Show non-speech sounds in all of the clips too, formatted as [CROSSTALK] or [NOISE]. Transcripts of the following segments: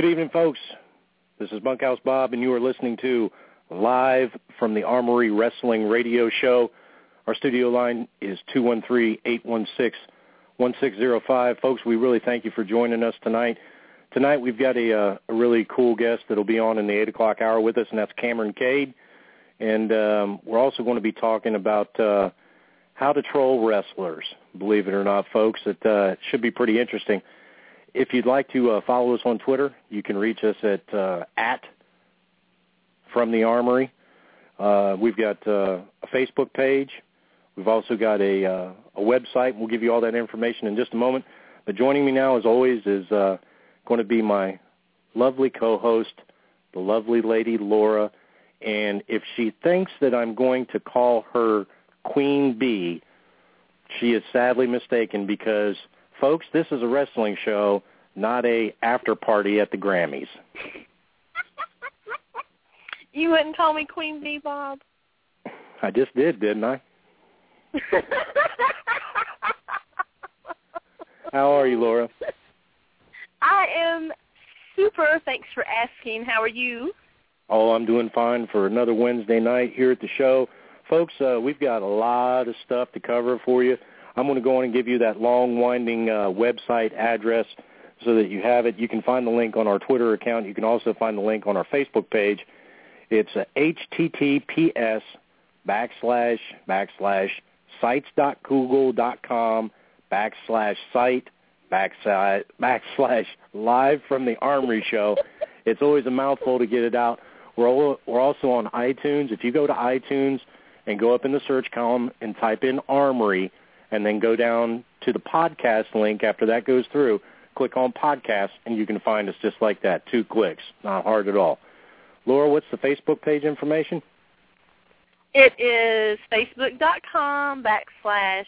Good evening, folks. This is Bunkhouse Bob, and you are listening to Live from the Armory Wrestling Radio Show. Our studio line is 213-816-1605. Folks, we really thank you for joining us tonight. Tonight we've got a, uh, a really cool guest that'll be on in the 8 o'clock hour with us, and that's Kameron Kade. And um, we're also going to be talking about uh, how to troll wrestlers, believe it or not, folks. It uh, should be pretty interesting. If you'd like to uh, follow us on Twitter, you can reach us at uh, at from the Armory. Uh, we've got uh, a Facebook page. We've also got a, uh, a website. We'll give you all that information in just a moment. But joining me now, as always, is uh, going to be my lovely co-host, the lovely lady Laura. And if she thinks that I'm going to call her Queen Bee, she is sadly mistaken because – folks, this is a wrestling show, not a after party at the Grammys. [LAUGHS] You wouldn't call me Queen Bee, Bob? I just did, didn't I? [LAUGHS] How are you, Laura? I am super. Thanks for asking. How are you? Oh, I'm doing fine for another Wednesday night here at the show. Folks, uh, we've got a lot of stuff to cover for you. I'm going to go on and give you that long, winding uh, website address so that you have it. You can find the link on our Twitter account. You can also find the link on our Facebook page. It's uh, https backslash backslash sites.google.com backslash site backslash backslash live from the Armory Show. It's always a mouthful to get it out. We're we're also on iTunes. If you go to iTunes and go up in the search column and type in Armory, and then go down to the podcast link after that goes through. Click on podcast, and you can find us just like that. Two clicks. Not hard at all. Laura, what's the Facebook page information? It is facebook.com backslash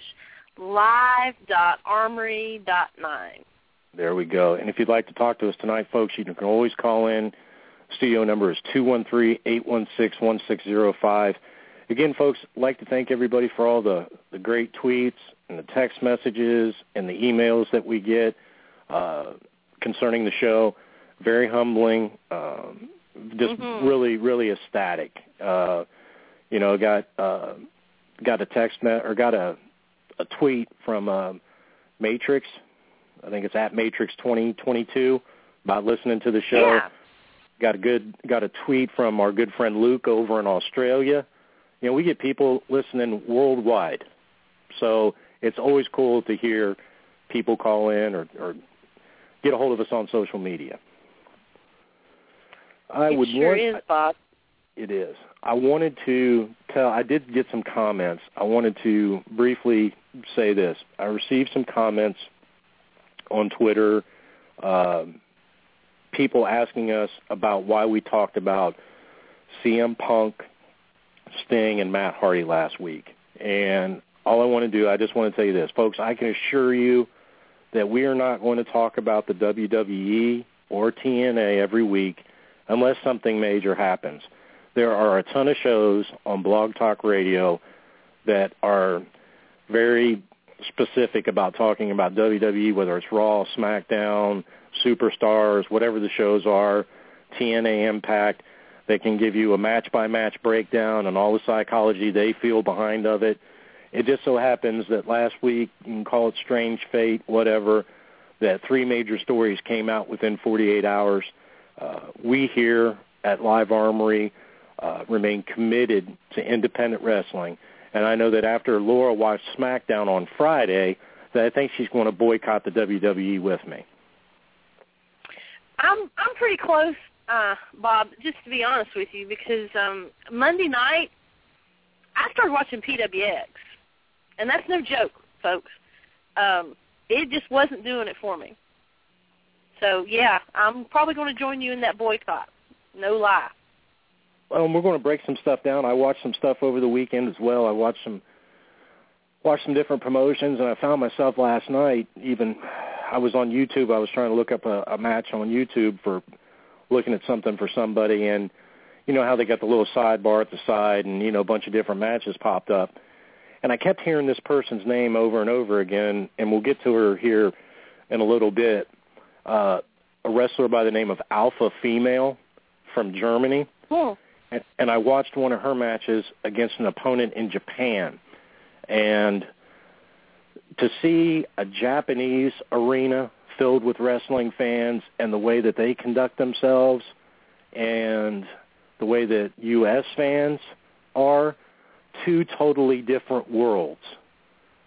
live.armory.9. There we go. And if you'd like to talk to us tonight, folks, you can always call in. Studio number is two one three eight one six one six zero five. Again, folks, I'd like to thank everybody for all the, the great tweets and the text messages and the emails that we get uh, concerning the show. Very humbling. Um, just mm-hmm. really, really ecstatic. Uh, you know, got uh, got a text me- or got a a tweet from uh, Matrix. I think it's at Matrix twenty twenty two about listening to the show. Yeah. Got a good got a tweet from our good friend Luke over in Australia you know, we get people listening worldwide. So it's always cool to hear people call in or, or get a hold of us on social media. I it would sure want, is, Bob. It is. I wanted to tell. I did get some comments. I wanted to briefly say this. I received some comments on Twitter. Uh, people asking us about why we talked about CM Punk, Sting, and Matt Hardy last week. And all I want to do, I just want to tell you this, folks. I can assure you that we are not going to talk about the WWE or TNA every week unless something major happens. There are a ton of shows on Blog Talk Radio that are very specific about talking about WWE, whether it's Raw, SmackDown, Superstars, whatever the shows are, TNA Impact. They can give you a match-by-match breakdown and all the psychology they feel behind of it. It just so happens that last week, you can call it strange fate, whatever, that three major stories came out within 48 hours. Uh, we here at Live Armory uh, remain committed to independent wrestling. And I know that after Laura watched SmackDown on Friday, that I think she's going to boycott the WWE with me. I'm I'm pretty close, uh, Bob. Just to be honest with you, because um, Monday night I started watching PWX, and that's no joke, folks. Um, it just wasn't doing it for me. So yeah, I'm probably going to join you in that boycott. No lie. Um, we're going to break some stuff down. I watched some stuff over the weekend as well. I watched some watched some different promotions, and I found myself last night even I was on YouTube. I was trying to look up a, a match on YouTube for looking at something for somebody, and you know how they got the little sidebar at the side, and you know a bunch of different matches popped up, and I kept hearing this person's name over and over again, and we'll get to her here in a little bit. Uh, a wrestler by the name of Alpha Female from Germany. Cool. And, and I watched one of her matches against an opponent in Japan, and to see a Japanese arena filled with wrestling fans and the way that they conduct themselves and the way that U.S. fans are, two totally different worlds.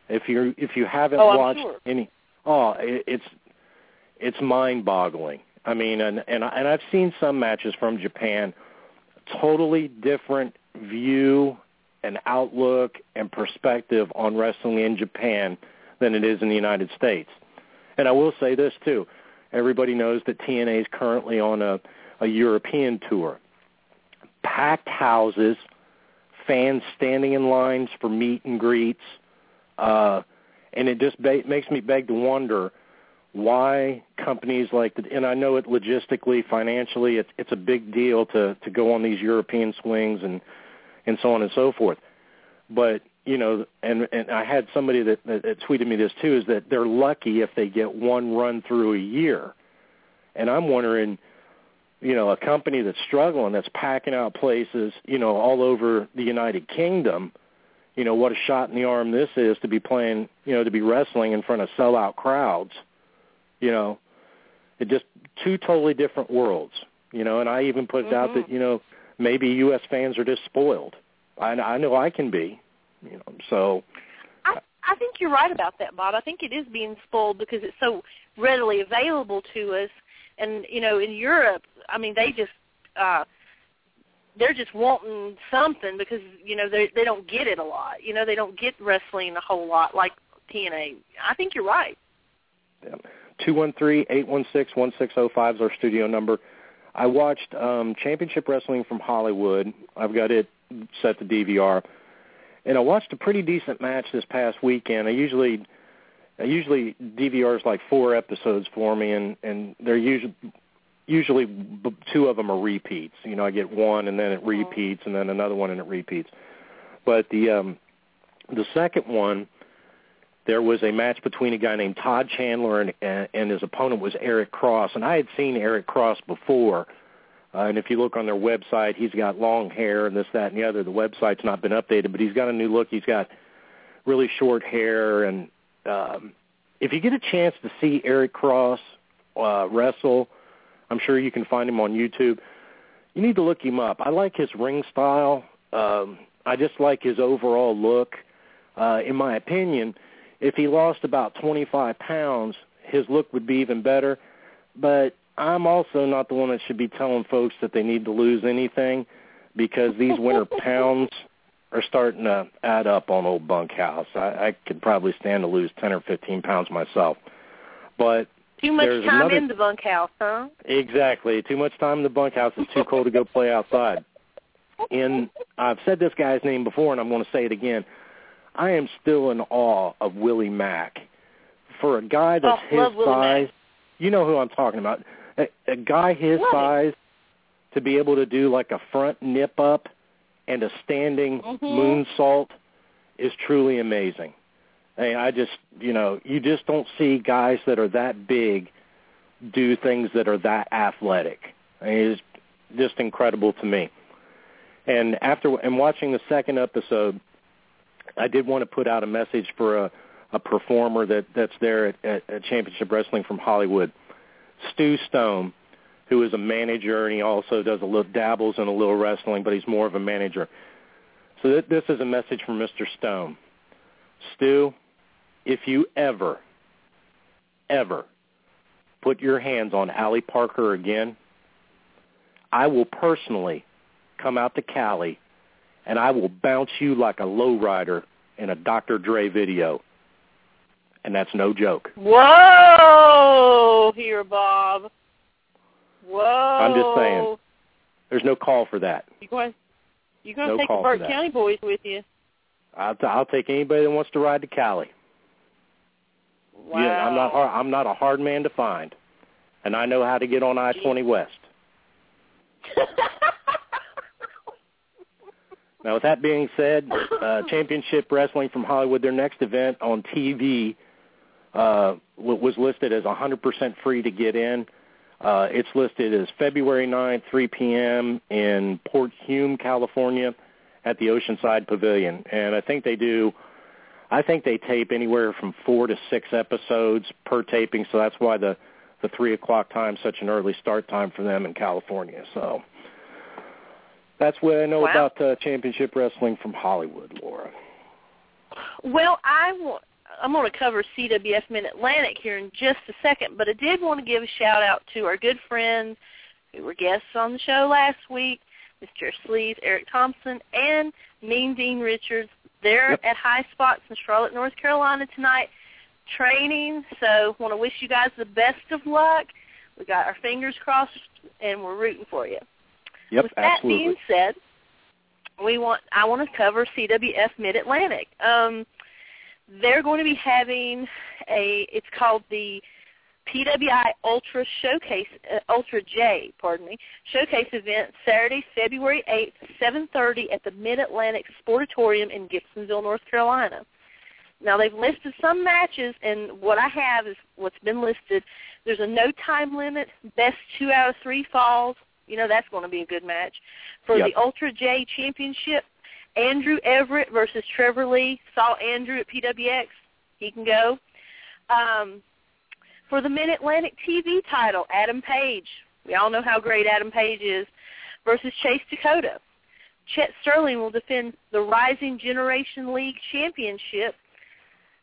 If you if you haven't oh, watched sure. any, oh, it, it's it's mind-boggling. I mean, and and I, and I've seen some matches from Japan, totally different view and outlook and perspective on wrestling in Japan than it is in the United States. And I will say this too. Everybody knows that TNA is currently on a, a European tour. Packed houses, fans standing in lines for meet and greets, uh, and it just ba- makes me beg to wonder why companies like the, and I know it logistically, financially, it's it's a big deal to to go on these European swings and and so on and so forth. But you know, and and I had somebody that, that, that tweeted me this too is that they're lucky if they get one run through a year, and I'm wondering, you know, a company that's struggling, that's packing out places, you know, all over the United Kingdom, you know, what a shot in the arm this is to be playing, you know, to be wrestling in front of sellout crowds, you know, it just two totally different worlds, you know, and I even put it mm-hmm. out that you know maybe U.S. fans are just spoiled. I, I know I can be, you know. So I I think you're right about that, Bob. I think it is being spoiled because it's so readily available to us, and you know, in Europe, I mean, they just uh they're just wanting something because you know they they don't get it a lot. You know, they don't get wrestling a whole lot like TNA. I think you're right. Yeah. Two one three eight one six one six zero five is our studio number. I watched um, Championship Wrestling from Hollywood. I've got it set to DVR and I watched a pretty decent match this past weekend. I usually I usually DVR's like four episodes for me, and and they're usually usually two of them are repeats. You know, I get one and then it repeats, and then another one and it repeats. But the um, the second one, there was a match between a guy named Todd Chandler and and his opponent was Eric Cross, and I had seen Eric Cross before uh, and if you look on their website, he's got long hair and this, that, and the other. The website's not been updated, but he's got a new look. He's got really short hair, and um, if you get a chance to see Eric Cross uh, wrestle, I'm sure you can find him on YouTube. You need to look him up. I like his ring style. Um, I just like his overall look. Uh, in my opinion, if he lost about 25 pounds, his look would be even better. But I'm also not the one that should be telling folks that they need to lose anything because these winter [LAUGHS] pounds are starting to add up on old bunkhouse. I, I could probably stand to lose ten or fifteen pounds myself, but too much time another, in the bunkhouse, huh? Exactly. Too much time in the bunkhouse. It's too cold to go play outside. And I've said this guy's name before, and I'm going to say it again. I am still in awe of Willie Mack. For a guy that's oh, his size, you know who I'm talking about. A, a guy his Love size to be able to do like a front nip up and a standing Mhm. moonsault is truly amazing. Hey, I just, you know, you just don't see guys that are that big do things that are that athletic. I mean, it's just incredible to me. And after and watching the second episode, I did want to put out a message for a, a performer that that's there at, at, at Championship Wrestling from Hollywood, Stu Stone, who is a manager and he also does a little dabbles in a little wrestling, but he's more of a manager. So th- this is a message from Mr. Stone. Stu, if you ever, ever put your hands on Allie Parker again, I will personally come out to Cali and I will bounce you like a lowrider in a Dr. Dre video. And that's no joke. Whoa, here, Bob. Whoa. I'm just saying. There's no call for that. You going? You going No to take the Burke. County boys with you? I'll, t- I'll take anybody that wants to ride to Cali. Wow. Yeah, I'm not hard, I'm not a hard man to find, and I know how to get on I-20 West. [LAUGHS] Now, with that being said, uh, Championship Wrestling from Hollywood, their next event on TV uh, was listed as 100% free to get in. Uh, it's listed as February 9th, 3 p.m. in Port Hume, California, at the Oceanside Pavilion, and I think they do. I think they tape anywhere from four to six episodes per taping, so that's why the the three o'clock time such an early start time for them in California. So that's what I know Wow. about uh, Championship Wrestling from Hollywood, Laura. Well, I want. I'm going to cover CWF Mid Atlantic here in just a second, but I did want to give a shout out to our good friends who were guests on the show last week, Mr. Sleaze, Eric Thompson, and Mean Dean Richards. They're Yep. at High Spots in Charlotte, North Carolina tonight, training. So, want to wish you guys the best of luck. We got our fingers crossed, and we're rooting for you. Yep, With that absolutely. being said, we want I want to cover CWF Mid Atlantic. Um, they're going to be having a it's called the PWI Ultra Showcase uh, Ultra J, pardon me, showcase event Saturday, February 8th, 7:30 at the Mid Atlantic Sportatorium in Gibsonville, North Carolina. Now they've listed some matches, and what I have is what's been listed. There's a no time limit, best two out of three falls. You know that's going to be a good match for Yep. the Ultra J Championship. Andrew Everett versus Trevor Lee. Saw Andrew at PWX. He can go. Um, for the Mid Atlantic TV title, Adam Page. We all know how great Adam Page is versus Chase Dakota. Chet Sterling will defend the Rising Generation League Championship.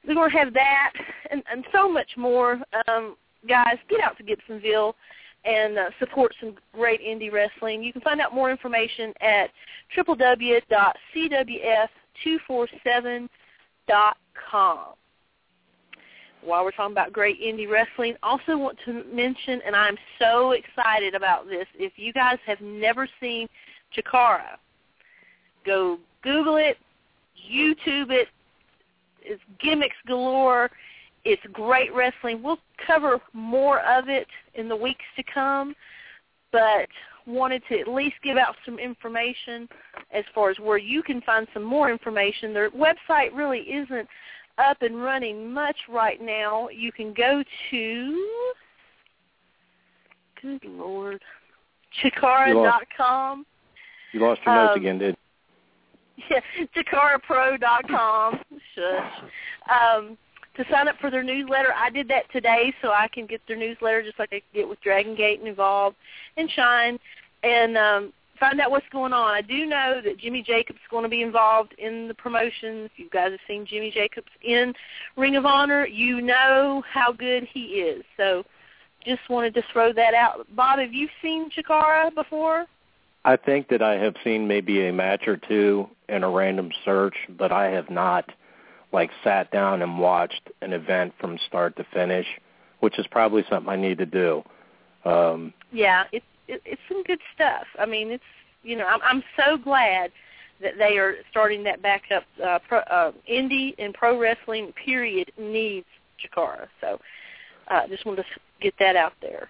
We're going to have that and, and so much more. Um, guys, get out to Gibsonville and uh, support some great indie wrestling. You can find out more information at www.cwf247.com. While we're talking about great indie wrestling, also want to mention, and I'm so excited about this, if you guys have never seen Chikara, go Google it, YouTube it. It's gimmicks galore. It's great wrestling. We'll cover more of it in the weeks to come, but wanted to at least give out some information as far as where you can find some more information. Their website really isn't up and running much right now. You can go to, good Lord, Chikara.com. You lost your notes Um, again, did [LAUGHS] Yeah, ChikaraPro.com. Shush. [LAUGHS] Um, to sign up for their newsletter, I did that today, so I can get their newsletter just like I get with Dragon Gate and Evolve and Shine, and um, find out what's going on. I do know that Jimmy Jacobs is going to be involved in the promotion. If you guys have seen Jimmy Jacobs in Ring of Honor, you know how good he is. So just wanted to throw that out. Bob, have you seen Chikara before? I think that I have seen maybe a match or two in a random search, but I have not like sat down and watched an event from start to finish, which is probably something I need to do. Um, yeah, it's it, it's some good stuff. I mean, it's you know, I'm I'm so glad that they are starting that back up. Uh, pro, uh, indie and pro wrestling period needs Chikara. So, uh, just wanted to get that out there.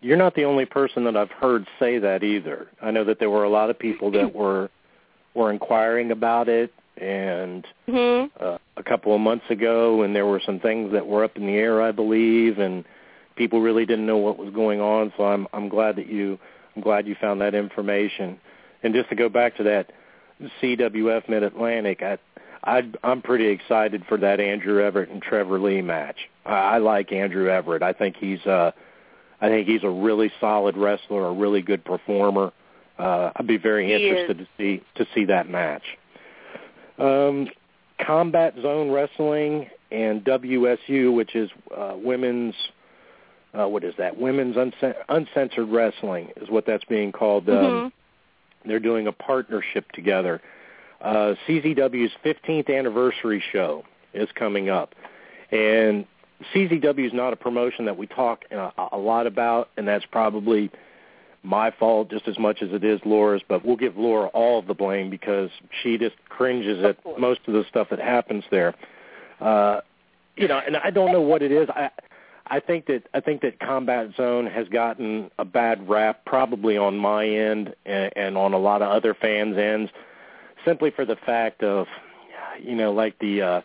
You're not the only person that I've heard say that either. I know that there were a lot of people that [CLEARS THROAT] were were inquiring about it, and mm-hmm. uh, a couple of months ago, and there were some things that were up in the air, I believe, and people really didn't know what was going on. So I'm I'm glad that you I'm glad you found that information. And just to go back to that CWF Mid Atlantic, I, I I'm pretty excited for that Andrew Everett and Trevor Lee match. I, I like Andrew Everett. I think he's uh I think he's a really solid wrestler, a really good performer. Uh, I'd be very he interested is. to see to see that match. Um, Combat Zone Wrestling and WSU, which is uh, women's uh, what is that? Women's Unc- Uncensored Wrestling is what that's being called. Um, mm-hmm. They're doing a partnership together. Uh, CZW's 15th anniversary show is coming up, and CZW is not a promotion that we talk uh, a lot about, and that's probably my fault just as much as it is Laura's. But we'll give Laura all of the blame because she just cringes at most of the stuff that happens there. Uh, you know, and I don't know what it is. I I think that I think that Combat Zone has gotten a bad rap, probably on my end and, and on a lot of other fans' ends, simply for the fact of, you know, like the uh,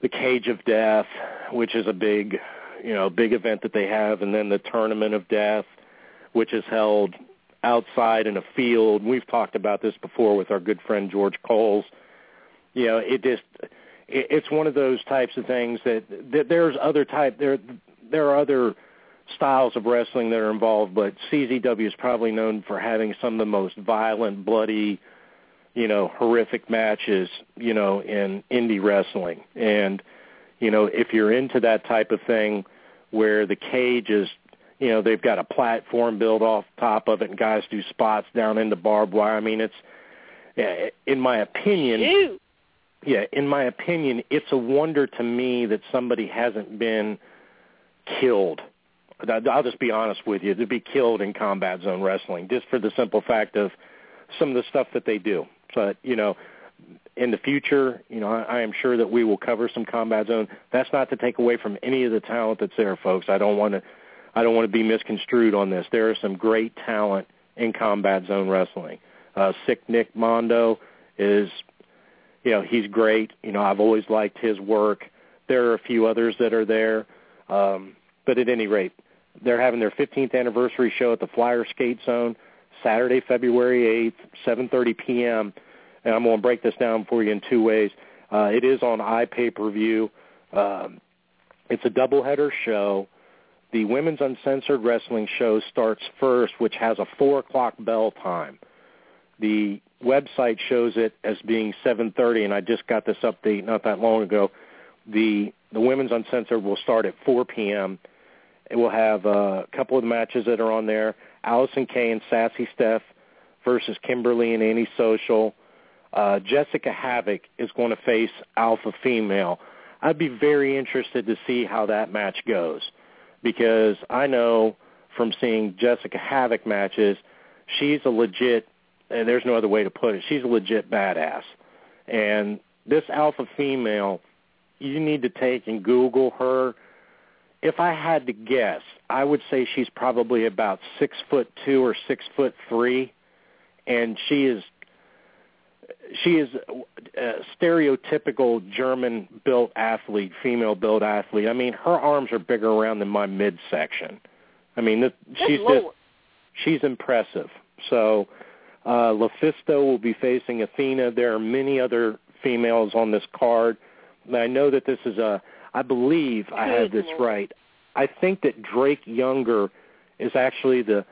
the Cage of Death, which is a big, you know, big event that they have, and then the Tournament of Death, which is held outside in a field. We've talked about this before with our good friend George Coles. You know, it just it's one of those types of things that, that there's other type there there are other styles of wrestling that are involved, but CZW is probably known for having some of the most violent, bloody, you know, horrific matches, you know, in indie wrestling. And you know, if you're into that type of thing where the cage is you know, they've got a platform built off top of it and guys do spots down into barbed wire. I mean, it's in my opinion, Ew. yeah, in my opinion, it's a wonder to me that somebody hasn't been killed. I'll just be honest with you, to be killed in combat zone wrestling, just for the simple fact of some of the stuff that they do. But you know, in the future, you know, I, I am sure that we will cover some combat zone. That's not to take away from any of the talent that's there, folks. I don't want to, I don't want to be misconstrued on this. There is some great talent in combat zone wrestling. Uh, Sick Nick Mondo is you know, he's great. You know, I've always liked his work. There are a few others that are there. Um, but at any rate, they're having their 15th anniversary show at the Flyer Skate Zone Saturday, February 8th, 7:30 p.m. And I'm going to break this down for you in two ways. Uh, it is on iPay-per-view. Um, it's a doubleheader show. The Women's Uncensored Wrestling show starts first, which has a 4 o'clock bell time. The website shows it as being 7:30, and I just got this update not that long ago. The the women's uncensored will start at 4 p.m. It will have a couple of matches that are on there: Allysin Kay and Sassy Steph versus Kimber Lee and Annie Social. Uh, Jessica Havoc is going to face Alpha Female. I'd be very interested to see how that match goes because I know from seeing Jessica Havoc matches, she's a legit and there's no other way to put it. She's a legit badass. And this alpha female, you need to take and Google her. If I had to guess, I would say she's probably about six foot two or six foot three, and she is she is a stereotypical German built athlete, female built athlete. I mean, her arms are bigger around than my midsection. I mean, this, she's Lord. just she's impressive. So uh, Lufisto will be facing Athena. There are many other females on this card. And I know that this is a, I believe I have this right. I think that Drake Younger is actually the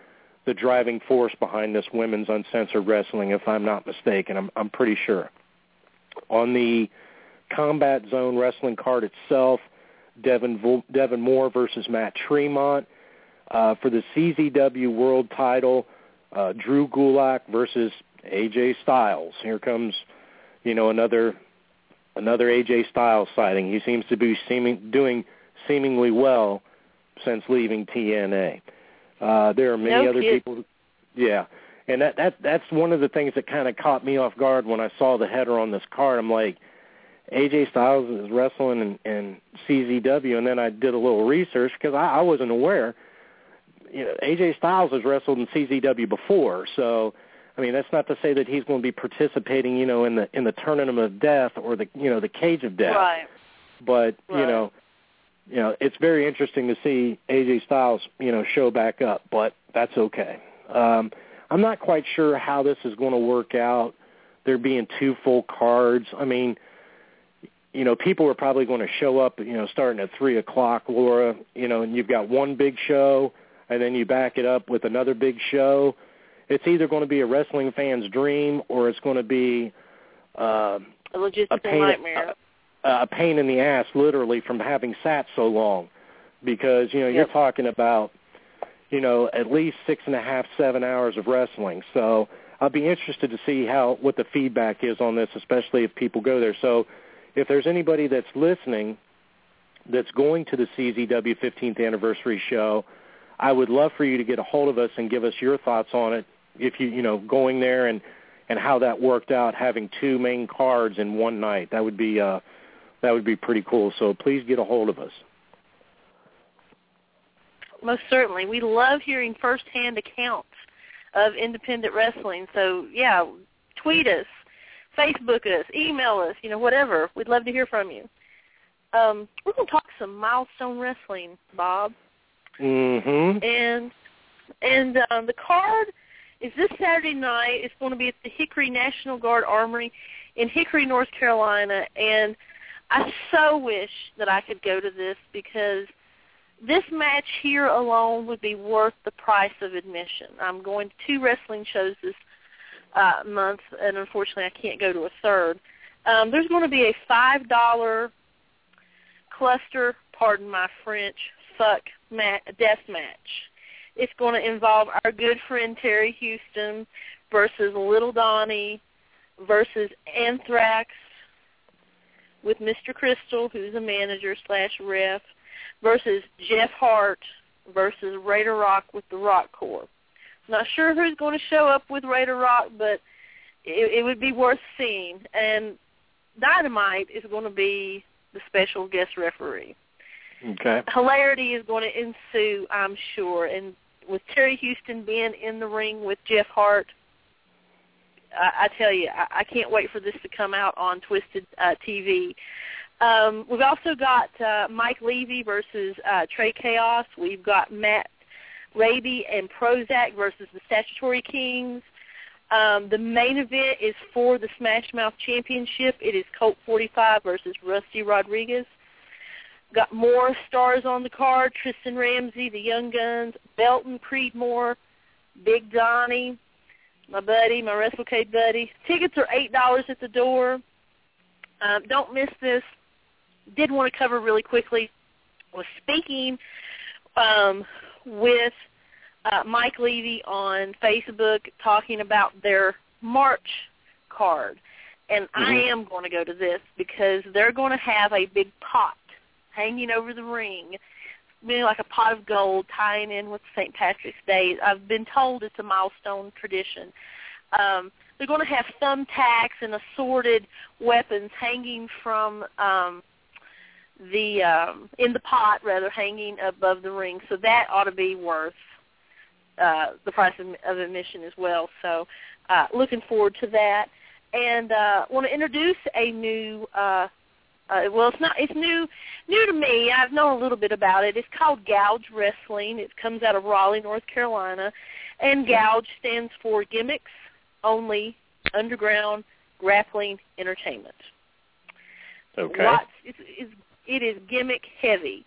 the driving force behind this women's uncensored wrestling, if I'm not mistaken. I'm I'm pretty sure. On the Combat Zone wrestling card itself, Devon Devon Moore versus Matt Tremont uh, for the CZW World Title. uh, Drew Gulak versus AJ Styles. Here comes, you know, another another AJ Styles sighting. He seems to be seeming doing seemingly well since leaving TNA. Uh, there are many no other people. Yeah, and that that that's one of the things that kind of caught me off guard when I saw the header on this card. I'm like, AJ Styles is wrestling in, in CZW, and then I did a little research because I, I wasn't aware. You know, AJ Styles has wrestled in CZW before, so I mean that's not to say that he's going to be participating, you know, in the in the tournament of death or the you know the cage of death. Right. But you know, you know, it's very interesting to see AJ Styles, you know, show back up, but that's okay. Um, I'm not quite sure how this is going to work out. There being two full cards. I mean, you know, people are probably going to show up, you know, starting at three o'clock, Laura. You know, and you've got one big show, and then you back it up with another big show. It's either going to be a wrestling fan's dream, or it's going to be uh, A logistical a pain, nightmare. A, a pain in the ass, literally, from having sat so long, because you know you're talking about, you know, at least six and a half, seven hours of wrestling. So I'll be interested to see how what the feedback is on this, especially if people go there. So if there's anybody that's listening that's going to the CZW 15th anniversary show, I would love for you to get a hold of us and give us your thoughts on it. If you you know going there and and how that worked out, having two main cards in one night, that would be uh, that would be pretty cool. So please get a hold of us. Most certainly. We love hearing firsthand accounts of independent wrestling. So, yeah, tweet us, Facebook us, email us, you know, whatever. We'd love to hear from you. Um, we're going to talk some milestone wrestling, Bob. Mm-hmm. And and um, the card is this Saturday night. It's going to be at the Hickory National Guard Armory in Hickory, North Carolina. And I so wish that I could go to this because this match here alone would be worth the price of admission. I'm going to two wrestling shows this uh, month, and unfortunately, I can't go to a third. Um, there's going to be a five dollar cluster, pardon my French, fuck mat, death match. It's going to involve our good friend Terry Houston versus Little Donnie versus Anthrax with Mr. Crystal, who's a manager slash ref, versus Jeff Hart versus Raider Rock with the Rock Corps. Not sure who's going to show up with Raider Rock, but it, it would be worth seeing. And Dynamite is going to be the special guest referee. Okay. Hilarity is going to ensue, I'm sure. And with Terry Houston being in the ring with Jeff Hart, I, I tell you, I, I can't wait for this to come out on Twisted uh, TV. Um, we've also got uh, Mike Levy versus uh, Trey Chaos. We've got Matt Raby and Prozac versus the Statutory Kings. Um, the main event is for the Smash Mouth Championship. It is Colt 45 versus Rusty Rodriguez. Got more stars on the card. Tristan Ramsey, the Young Guns, Belton Creedmoor, Big Donnie, my buddy, my WrestleCade buddy. Tickets are $8 at the door. Um, don't miss this. Did want to cover really quickly was speaking um, with uh, Mike Levy on Facebook talking about their March card. And I Mhm. am going to go to this because they're going to have a big pot hanging over the ring, maybe like a pot of gold tying in with St. Patrick's Day. I've been told it's a milestone tradition. Um, they're going to have thumbtacks and assorted weapons hanging from um, the um, in the pot, rather hanging above the ring. So that ought to be worth uh, the price of, of admission as well. So uh, looking forward to that. And uh, want to introduce a new. Uh, uh, well, it's not. It's new, new to me. I've known a little bit about it. It's called Gouge Wrestling. It comes out of Raleigh, North Carolina, and Gouge stands for Gimmicks Only Underground Grappling Entertainment. Okay. Lots, it's, it's, it is gimmick heavy.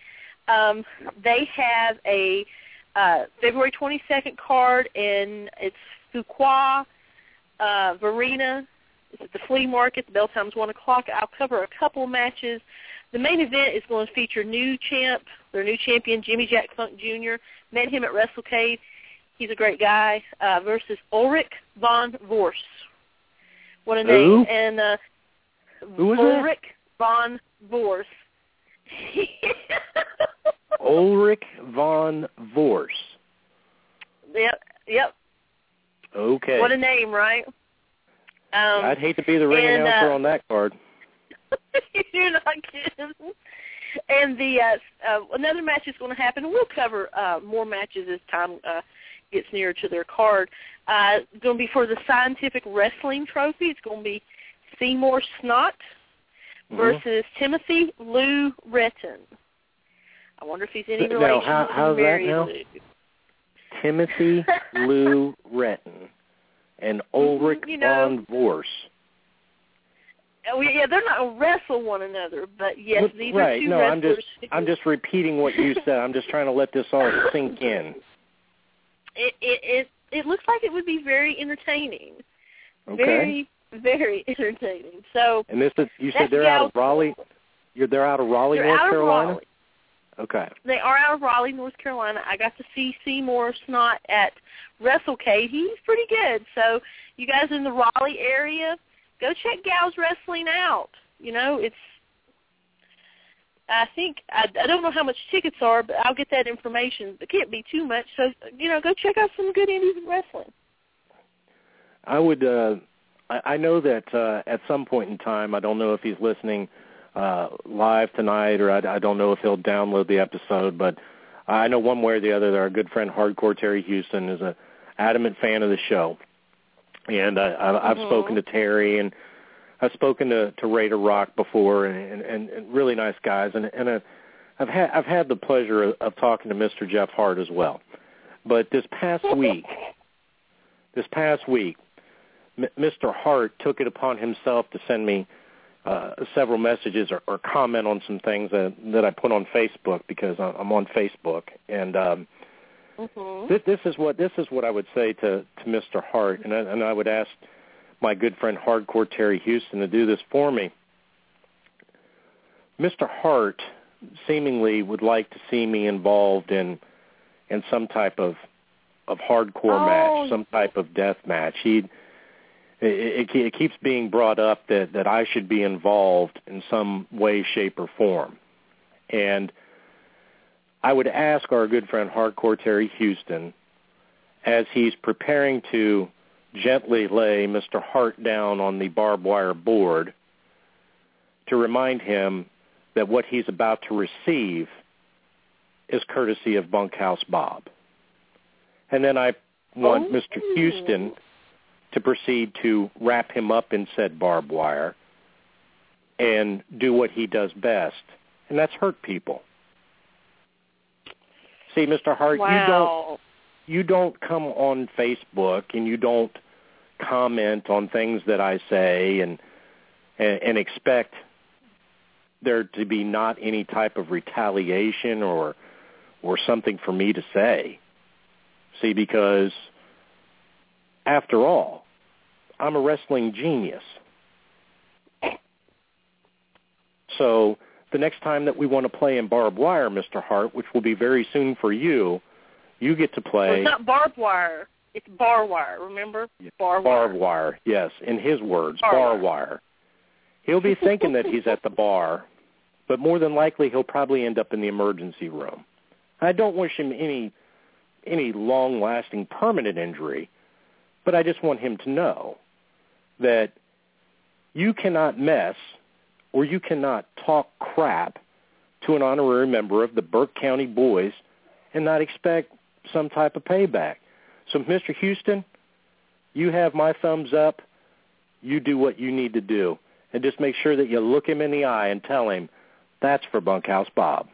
Um, they have a uh, February 22nd card, and it's Fuqua, uh, Varina. It's at the flea market. The bell time's 1 o'clock. I'll cover a couple matches. The main event is going to feature new champ, their new champion, Jimmy Jack Funk Jr. Met him at WrestleCade. He's a great guy. Uh, versus Ulrich von Vorst. What a name! Who? And uh, Who is Ulrich von Vorst. [LAUGHS] Ulrich von Vorst. Yep, yep. Okay. What a name, right? Um, I'd hate to be the ring and, announcer uh, on that card. [LAUGHS] You're not kidding. And the uh, uh, another match is going to happen. We'll cover uh, more matches as time uh, gets nearer to their card. Uh, it's going to be for the Scientific Wrestling Trophy. It's going to be Seymour Snot Mhm. versus Timothy Lou Retton. I wonder if he's any Now, relation how- to how's that Mary now? Lou. Timothy [LAUGHS] Lou Retton and Ulrich Mm-hmm, you know- von Vorst. Oh, yeah, they're not going to wrestle one another, but yes, these right. are two no, I'm wrestlers. just I'm just repeating what you said. I'm just trying to let this all sink in. [LAUGHS] it it it it looks like it would be very entertaining. Okay. Very very [LAUGHS] entertaining. So And this is you said they're out of Raleigh. You're they're out of Raleigh, North Carolina. Raleigh. Okay. They are out of Raleigh, North Carolina. I got to see Seymour Snot at WrestleCade. He's pretty good. So you guys in the Raleigh area, go check Gals Wrestling out. You know, it's I think I, I don't know how much tickets are, but I'll get that information. It can't be too much, so you know, go check out some good indie wrestling. I would. uh I, I know that uh at some point in time, I don't know if he's listening uh live tonight, or I, I don't know if he'll download the episode. But I know one way or the other that our good friend Hardcore Terry Houston is a adamant fan of the show, and I, I, I've Mhm. spoken to Terry and I've spoken to to Raider Rock before, and, and, and really nice guys, and and uh, I've had I've had the pleasure of, of talking to Mr. Jeff Hart as well. But this past [LAUGHS] week, this past week, M- Mr. Hart took it upon himself to send me uh, several messages or, or comment on some things that that I put on Facebook because I'm on Facebook, and um, Mhm. this, this is what this is what I would say to to Mr. Hart, and I, and I would ask my good friend Hardcore Terry Houston to do this for me. Mr. Hart seemingly would like to see me involved in in some type of of hardcore Oh. match, some type of death match. He it, it, it keeps being brought up that that I should be involved in some way, shape, or form, and I would ask our good friend Hardcore Terry Houston, as he's preparing to gently lay Mr. Hart down on the barbed wire board, to remind him that what he's about to receive is courtesy of Bunkhouse Bob. And then I want. Mr. Houston to proceed to wrap him up in said barbed wire and do what he does best, and that's hurt people. See, Mr. Hart, you don't you don't come on Facebook and you don't comment on things that I say and and, and expect there to be not any type of retaliation or or something for me to say. See, because after all, I'm a wrestling genius. So the next time that we want to play in barbed wire, Mr. Hart, which will be very soon for you, you get to Well, play it's not barbed wire. It's bar wire. Remember? Bar wire. barbed wire. Yes, in his words, Bar bar wire. wire. He'll be thinking that he's at the [LAUGHS] bar, but more than likely he'll probably end up in the emergency room. I don't wish him any any long-lasting permanent injury, but I just want him to know that you cannot mess or you cannot talk crap to an honorary member of the Burke County Boys and not expect some type of payback. So, Mr. Houston, you have my thumbs up. You do what you need to do. And just make sure that you look him in the eye and tell him that's for Bunkhouse Bob.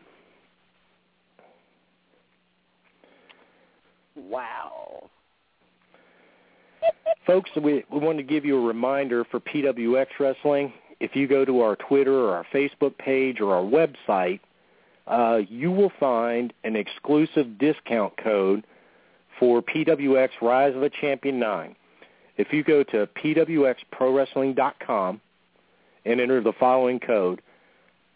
Wow. Folks, we, we want to give you a reminder for PWX Wrestling. If you go to our Twitter or our Facebook page or our website, uh, you will find an exclusive discount code for PWX Rise of a Champion 9. If you go to pwxprowrestling.com and enter the following code,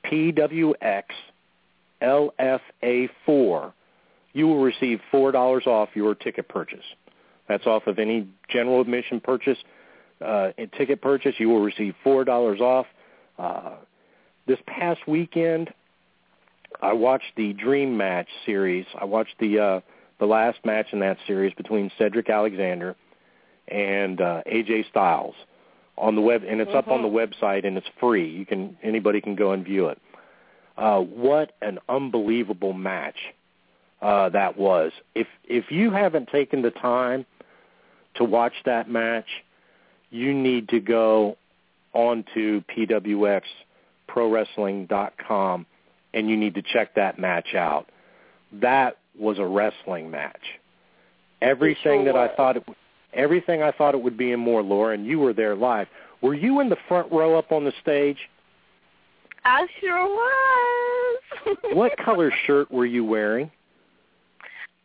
PWXLFA4, you will receive four dollars off your ticket purchase. That's off of any general admission purchase. Uh, ticket purchase, you will receive four dollars off. Uh, this past weekend, I watched the Dream Match series. I watched the uh, the last match in that series between Cedric Alexander and uh, AJ Styles on the web, and it's mm-hmm. up on the mm-hmm. website and it's free. You can anybody can go and view it. Uh, what an unbelievable match uh, that was. If if you haven't taken the time to watch that match, you need to go onto pwxprowrestling.com and you need to check that match out. That was a wrestling match. Everything sure that was. I thought it everything I thought it would be and more, Laura, and you were there live. Were you in the front row up on the stage? I sure was. [LAUGHS] what color shirt were you wearing?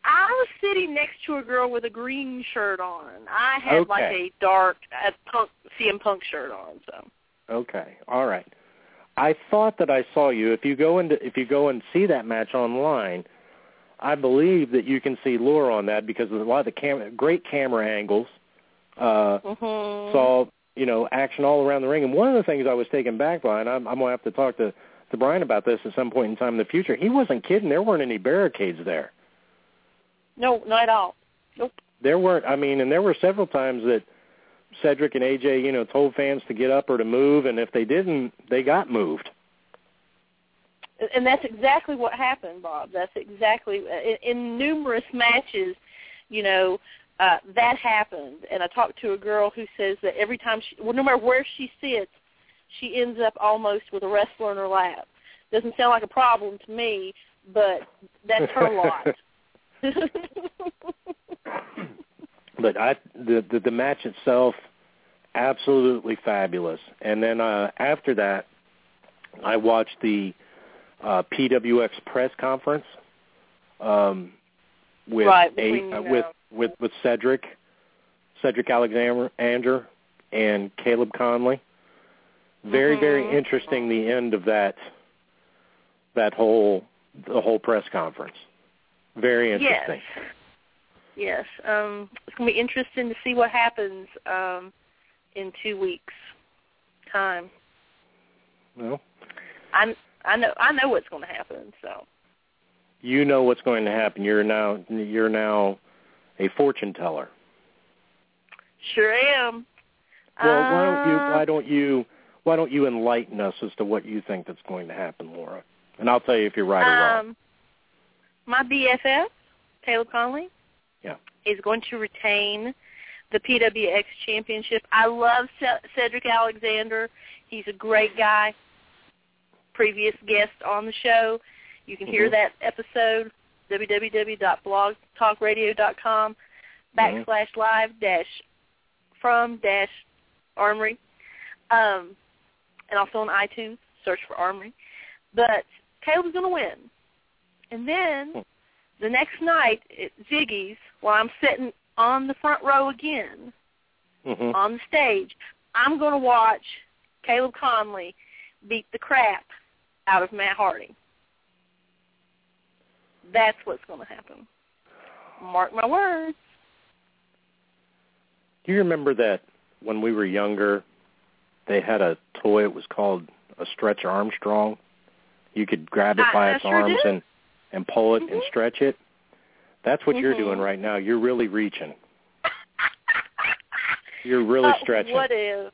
I was sitting next to a girl with a green shirt on. I had Okay. like a dark a punk CM Punk shirt on. So Okay. All right. I thought that I saw you. If you go into if you go and see that match online, I believe that you can see Laura on that because of a lot of the cam- great camera angles. Uh mm-hmm. saw, you know, action all around the ring. And one of the things I was taken back by, and I'm, I'm going to have to talk to, to Brian about this at some point in time in the future, he wasn't kidding. There weren't any barricades there. No, not at all. Nope. There weren't, I mean, and there were several times that Cedric and AJ, you know, told fans to get up or to move, and if they didn't, they got moved. And that's exactly what happened, Bob. That's exactly in, in numerous matches, you know, uh, that happened. And I talked to a girl who says that every time she, well, no matter where she sits, she ends up almost with a wrestler in her lap. Doesn't sound like a problem to me, but that's her lot. [LAUGHS] [LAUGHS] but I the, the the match itself absolutely fabulous. And then uh after that I watched the uh PWX press conference um with Right, a, uh, uh, with with with Cedric Cedric Alexander Ander and Caleb Konley. Very very Mhm. interesting the end of that that whole the whole press conference. Very interesting. Yes. Yes. Um, it's going to be interesting to see what happens um, in two weeks' time. Well, I I know I know what's going to happen. So you know what's going to happen. You're now you're now a fortune teller. sure am. Well, why don't you Uh, why don't you why don't you enlighten us as to what you think that's going to happen, Laura? And I'll tell you if you're right or wrong. My BFF, Caleb Konley, Yeah. is going to retain the PWX championship. I love Ce- Cedric Alexander. He's a great guy. Previous guest on the show. You can hear Mhm. that episode, www.blogtalkradio.com Mhm. backslash live dash from dash armory. Um, and also on iTunes, search for Armory. But Caleb's going to win. And then the next night at Ziggy's, while I'm sitting on the front row again Mhm. on the stage, I'm going to watch Caleb Konley beat the crap out of Matt Hardy. That's what's going to happen. Mark my words. Do you remember that when we were younger, they had a toy? It was called a Stretch Armstrong. You could grab it I- by I its sure arms did. and and pull it and Mhm. stretch it. That's what you're Mhm. doing right now. You're really reaching. [LAUGHS] You're really Uh, stretching. What is?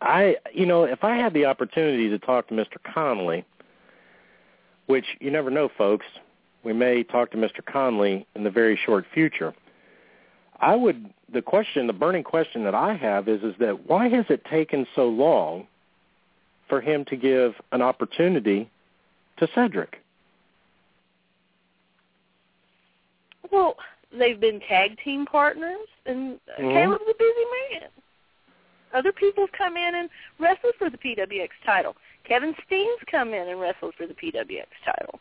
I, you know, if I had the opportunity to talk to Mr. Konley, which you never know, folks, we may talk to Mr. Konley in the very short future. I would. The question, the burning question that I have is, is that why has it taken so long for him to give an opportunity to Cedric? Well, they've been tag team partners, and Mhm. Caleb's a busy man. Other people have come in and wrestled for the PWX title. Kevin Steen's come in and wrestled for the PWX title.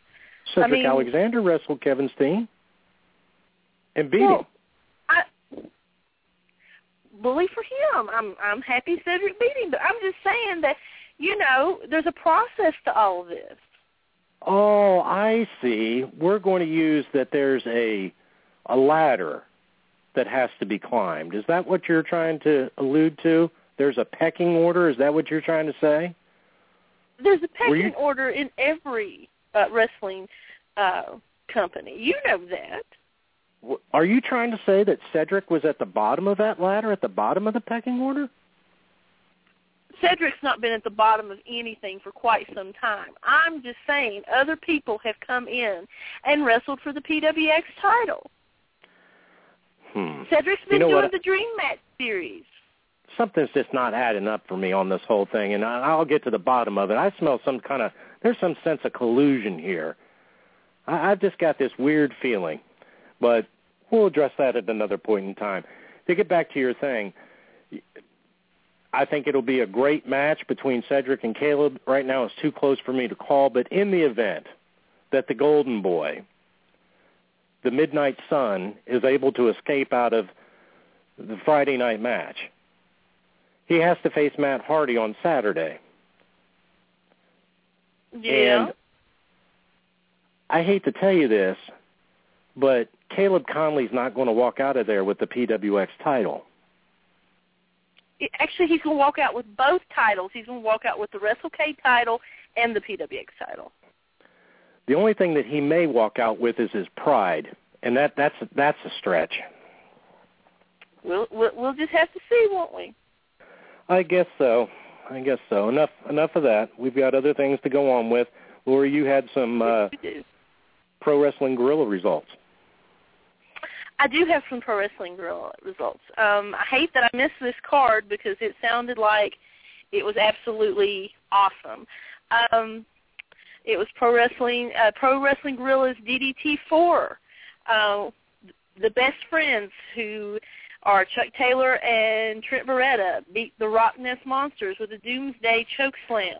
Cedric mean- Alexander wrestled Kevin Steen and beat Well, him. I believe for him. I'm I'm happy Cedric beat him, but I'm just saying that you know there's a process to all of this. Oh, I see. We're going to use that there's a a ladder that has to be climbed. Is that what you're trying to allude to? There's a pecking order. Is that what you're trying to say? There's a pecking you- order in every uh, wrestling uh, company. You know that. Are you trying to say that Cedric was at the bottom of that ladder, at the bottom of the pecking order? Cedric's not been at the bottom of anything for quite some time. I'm just saying other people have come in and wrestled for the PWX title. Hmm. Cedric's You been know doing what? the Dream Match series. Something's just not adding up for me on this whole thing, and I'll get to the bottom of it. I smell some kind of there's some sense of collusion here. I, I've just got this weird feeling, but we'll address that at another point in time. To get back to your thing, I think it'll be a great match between Cedric and Caleb. Right now, it's too close for me to call, but in the event that the Golden Boy, the Midnight Sun, is able to escape out of the Friday night match, he has to face Matt Hardy on Saturday. Yeah. And I hate to tell you this, but Caleb Konley's not going to walk out of there with the PWX title. Actually, he's going to walk out with both titles. He's going to walk out with the WrestleK title and the PWX title. The only thing that he may walk out with is his pride, and that that's that's a stretch. We'll, we'll we'll just have to see, won't we? I guess so. I guess so. Enough enough of that. We've got other things to go on with. Laura, you had some uh, pro wrestling Guerrilla results. I do have some pro wrestling Guerrilla results. Um, I hate that I missed this card because it sounded like it was absolutely awesome. Um, it was pro wrestling, uh, pro wrestling Guerrilla's DDT four. Uh, the best friends who are Chuck Taylor and Trent Beretta beat the RockNES Monsters with a Doomsday choke slam.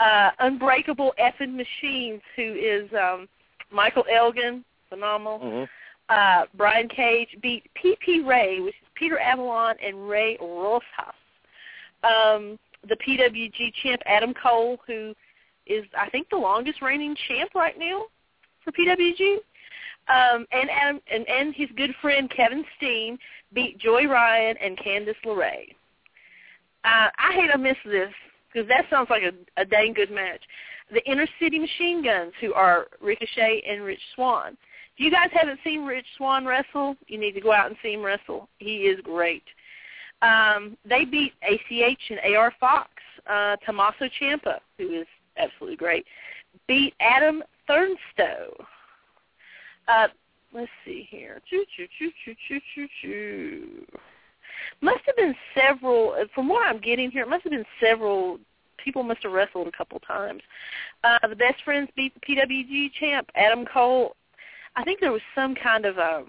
Uh, Unbreakable effing machines, who is um, Michael Elgin, phenomenal Mm-hmm. uh, Brian Cage beat P.P. Ray, which is Peter Avalon and Ray Rosas. Um, the PWG champ Adam Cole, who is I think the longest reigning champ right now for PWG, um, and Adam and, and his good friend Kevin Steen beat Joey Ryan and Candice LeRae. Uh, I hate I missed this because that sounds like a, a dang good match. The Inner City Machine Guns, who are Ricochet and Rich Swann. If you guys haven't seen Rich Swann wrestle, you need to go out and see him wrestle. He is great. Um, they beat ACH and AR Fox. Uh, Tommaso Ciampa, who is absolutely great, beat Adam Thornstowe. Uh, let's see here. Choo choo choo choo choo choo choo. Must have been several. From what I'm getting here, it must have been several. People must have wrestled a couple times. Uh, the best friends beat the PWG champ Adam Cole. I think there was some kind of a.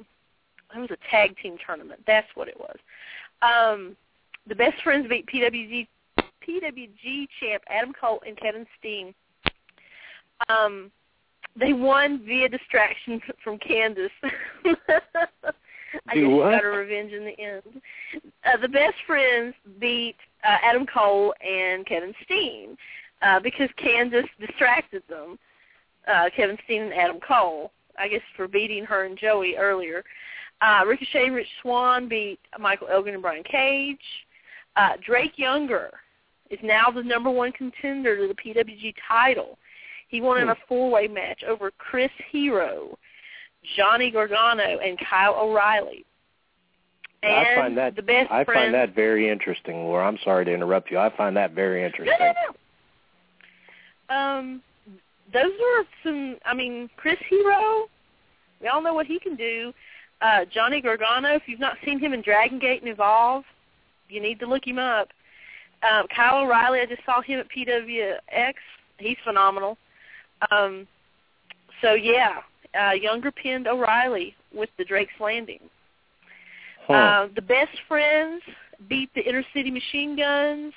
It was a tag team tournament. That's what it was. Um, the best friends beat PWG PWG champ Adam Cole and Kevin Steen. Um, they won via distraction [LAUGHS] from Candice. [LAUGHS] I Do guess what? got her revenge in the end. Uh, the best friends beat uh, Adam Cole and Kevin Steen uh, because Candice distracted them. Uh, Kevin Steen and Adam Cole, I guess, for beating her and Joey earlier. Uh, Ricochet and Rich Swann beat Michael Elgin and Brian Cage. Uh, Drake Younger is now the number one contender to the PWG title. He won in a four-way match over Chris Hero, Johnny Gargano, and Kyle O'Reilly. And I find that the best I friend, find that very interesting, Laura. I'm sorry to interrupt you. I find that very interesting. No, no, no. Um, those are some. I mean, Chris Hero. We all know what he can do. Uh, Johnny Gargano. If you've not seen him in Dragon Gate and Evolve, you need to look him up. Um, Kyle O'Reilly. I just saw him at PWX. He's phenomenal. Um, so yeah, uh, younger pinned O'Reilly with the Drake's Landing. Huh. Uh, the best friends beat the Inner City Machine Guns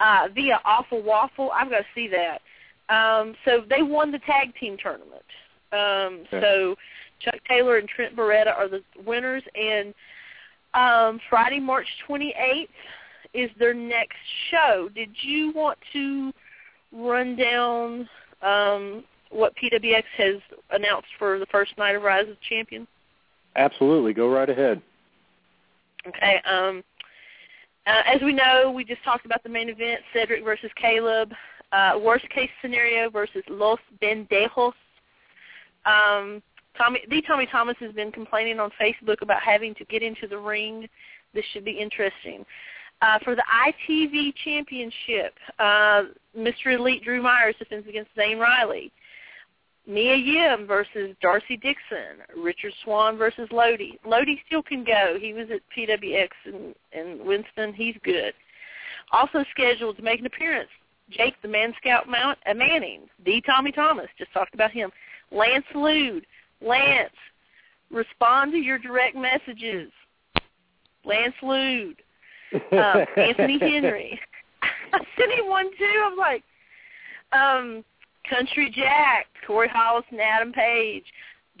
uh, via Awful Waffle. I've got to see that. Um, so they won the tag team tournament. Um, Okay. So Chuck Taylor and Trent Beretta are the winners, and um, Friday, March 28th is their next show. Did you want to run down um, what PWX has announced for the first night of Rise of Champions? Absolutely. Go right ahead. Okay. Um, uh, as we know, we just talked about the main event, Cedric versus Caleb. Uh, worst case scenario versus Los Bendejos. Um, Tommy, the Tommy Thomas has been complaining on Facebook about having to get into the ring. This should be interesting. Uh, for the ITV Championship, uh, Mr. Elite Drew Myers defends against Zane Riley. Mia Yim versus Darcy Dixon. Richard Swan versus Lodi. Lodi still can go. He was at PWX in, in Winston. He's good. Also scheduled to make an appearance, Jake the Man Scout Mount, uh, Manning. D. Tommy Thomas, just talked about him. Lance Lude. Lance, respond to your direct messages. Lance Lude. Um, Anthony [LAUGHS] Henry. [LAUGHS] I sent him one too. I'm like, um, Country Jack, Corey Hollis and Adam Page,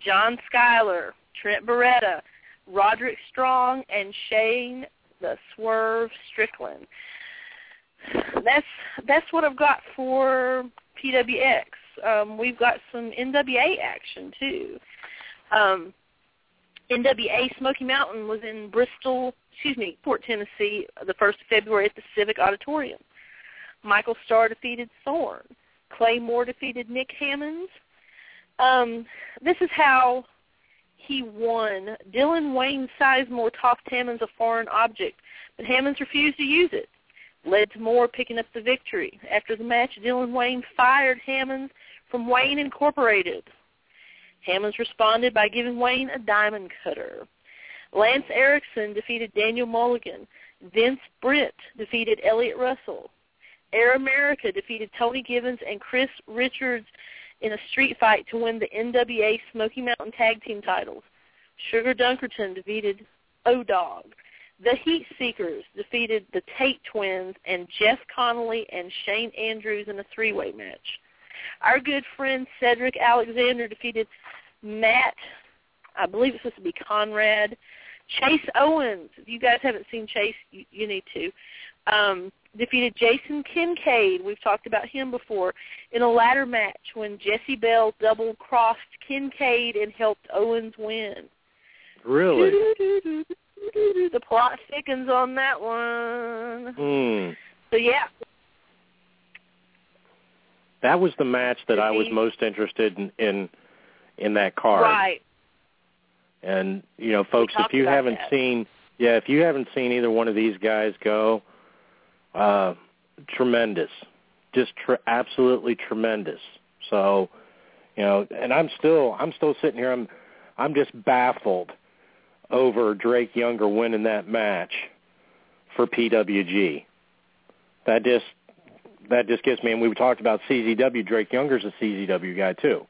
John Schuyler, Trent Beretta, Roderick Strong, and Shane the Swerve Strickland. That's that's what I've got for PWX. Um, we've got some NWA action too. Um, NWA Smoky Mountain was in Bristol, excuse me, Fort Tennessee, the first of February at the Civic Auditorium. Michael Starr defeated Thorne. Clay Moore defeated Nick Hammonds. Um, this is how he won. Dylan Wayne Sizemore tossed Hammonds a foreign object, but Hammonds refused to use it. Led to Moore picking up the victory. After the match, Dylan Wayne fired Hammonds from Wayne Incorporated. Hammonds responded by giving Wayne a diamond cutter. Lance Erickson defeated Daniel Mulligan. Vince Britt defeated Elliot Russell. Air America defeated Tony Gibbons and Chris Richards in a street fight to win the NWA Smoky Mountain Tag Team titles. Sugar Dunkerton defeated O-Dog. The Heat Seekers defeated the Tate Twins and Jeff Connolly and Shane Andrews in a three-way match. Our good friend Cedric Alexander defeated Matt, I believe it's supposed to be Conrad, Chase Owens. If you guys haven't seen Chase, you, you need to. Um, defeated Jason Kincaid. We've talked about him before in a ladder match when Jessie Belle double crossed Kincaid and helped Owens win. Really? [LAUGHS] The plot thickens on that one. Hmm. So yeah. That was the match that I was most interested in in, in that card. Right. And you know, folks, if you haven't that. seen, yeah, if you haven't seen either one of these guys go, uh, tremendous, just tr- absolutely tremendous. So, you know, and I'm still, I'm still sitting here, I'm, I'm just baffled over Drake Younger winning that match for PWG. That just, that just gets me. And we talked about CZW. Drake Younger's a CZW guy too.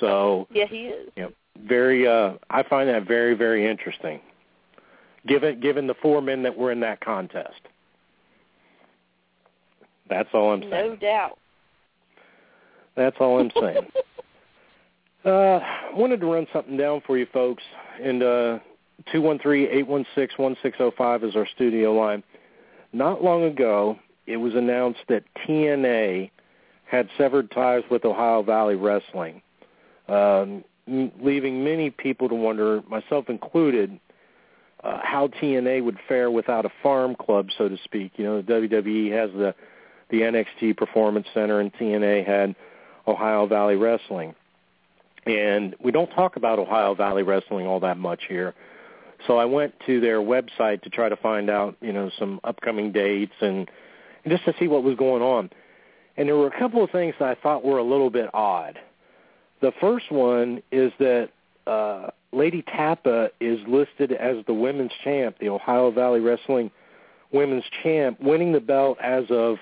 So, Yeah, he is. you know, very uh I find that very very interesting. Given given the four men that were in that contest. That's all I'm saying. No doubt. That's all I'm saying. [LAUGHS] uh wanted to run something down for you folks and uh 213-816-1605 is our studio line. Not long ago, it was announced that TNA had severed ties with Ohio Valley Wrestling. Um leaving many people to wonder, myself included, uh, how TNA would fare without a farm club, so to speak. You know, the WWE has the the NXT Performance Center, and TNA had Ohio Valley Wrestling. And we don't talk about Ohio Valley Wrestling all that much here. So I went to their website to try to find out, you know, some upcoming dates and, and just to see what was going on. And there were a couple of things that I thought were a little bit odd. The first one is that uh, Lei'D Tapa is listed as the women's champ, the Ohio Valley Wrestling women's champ, winning the belt as of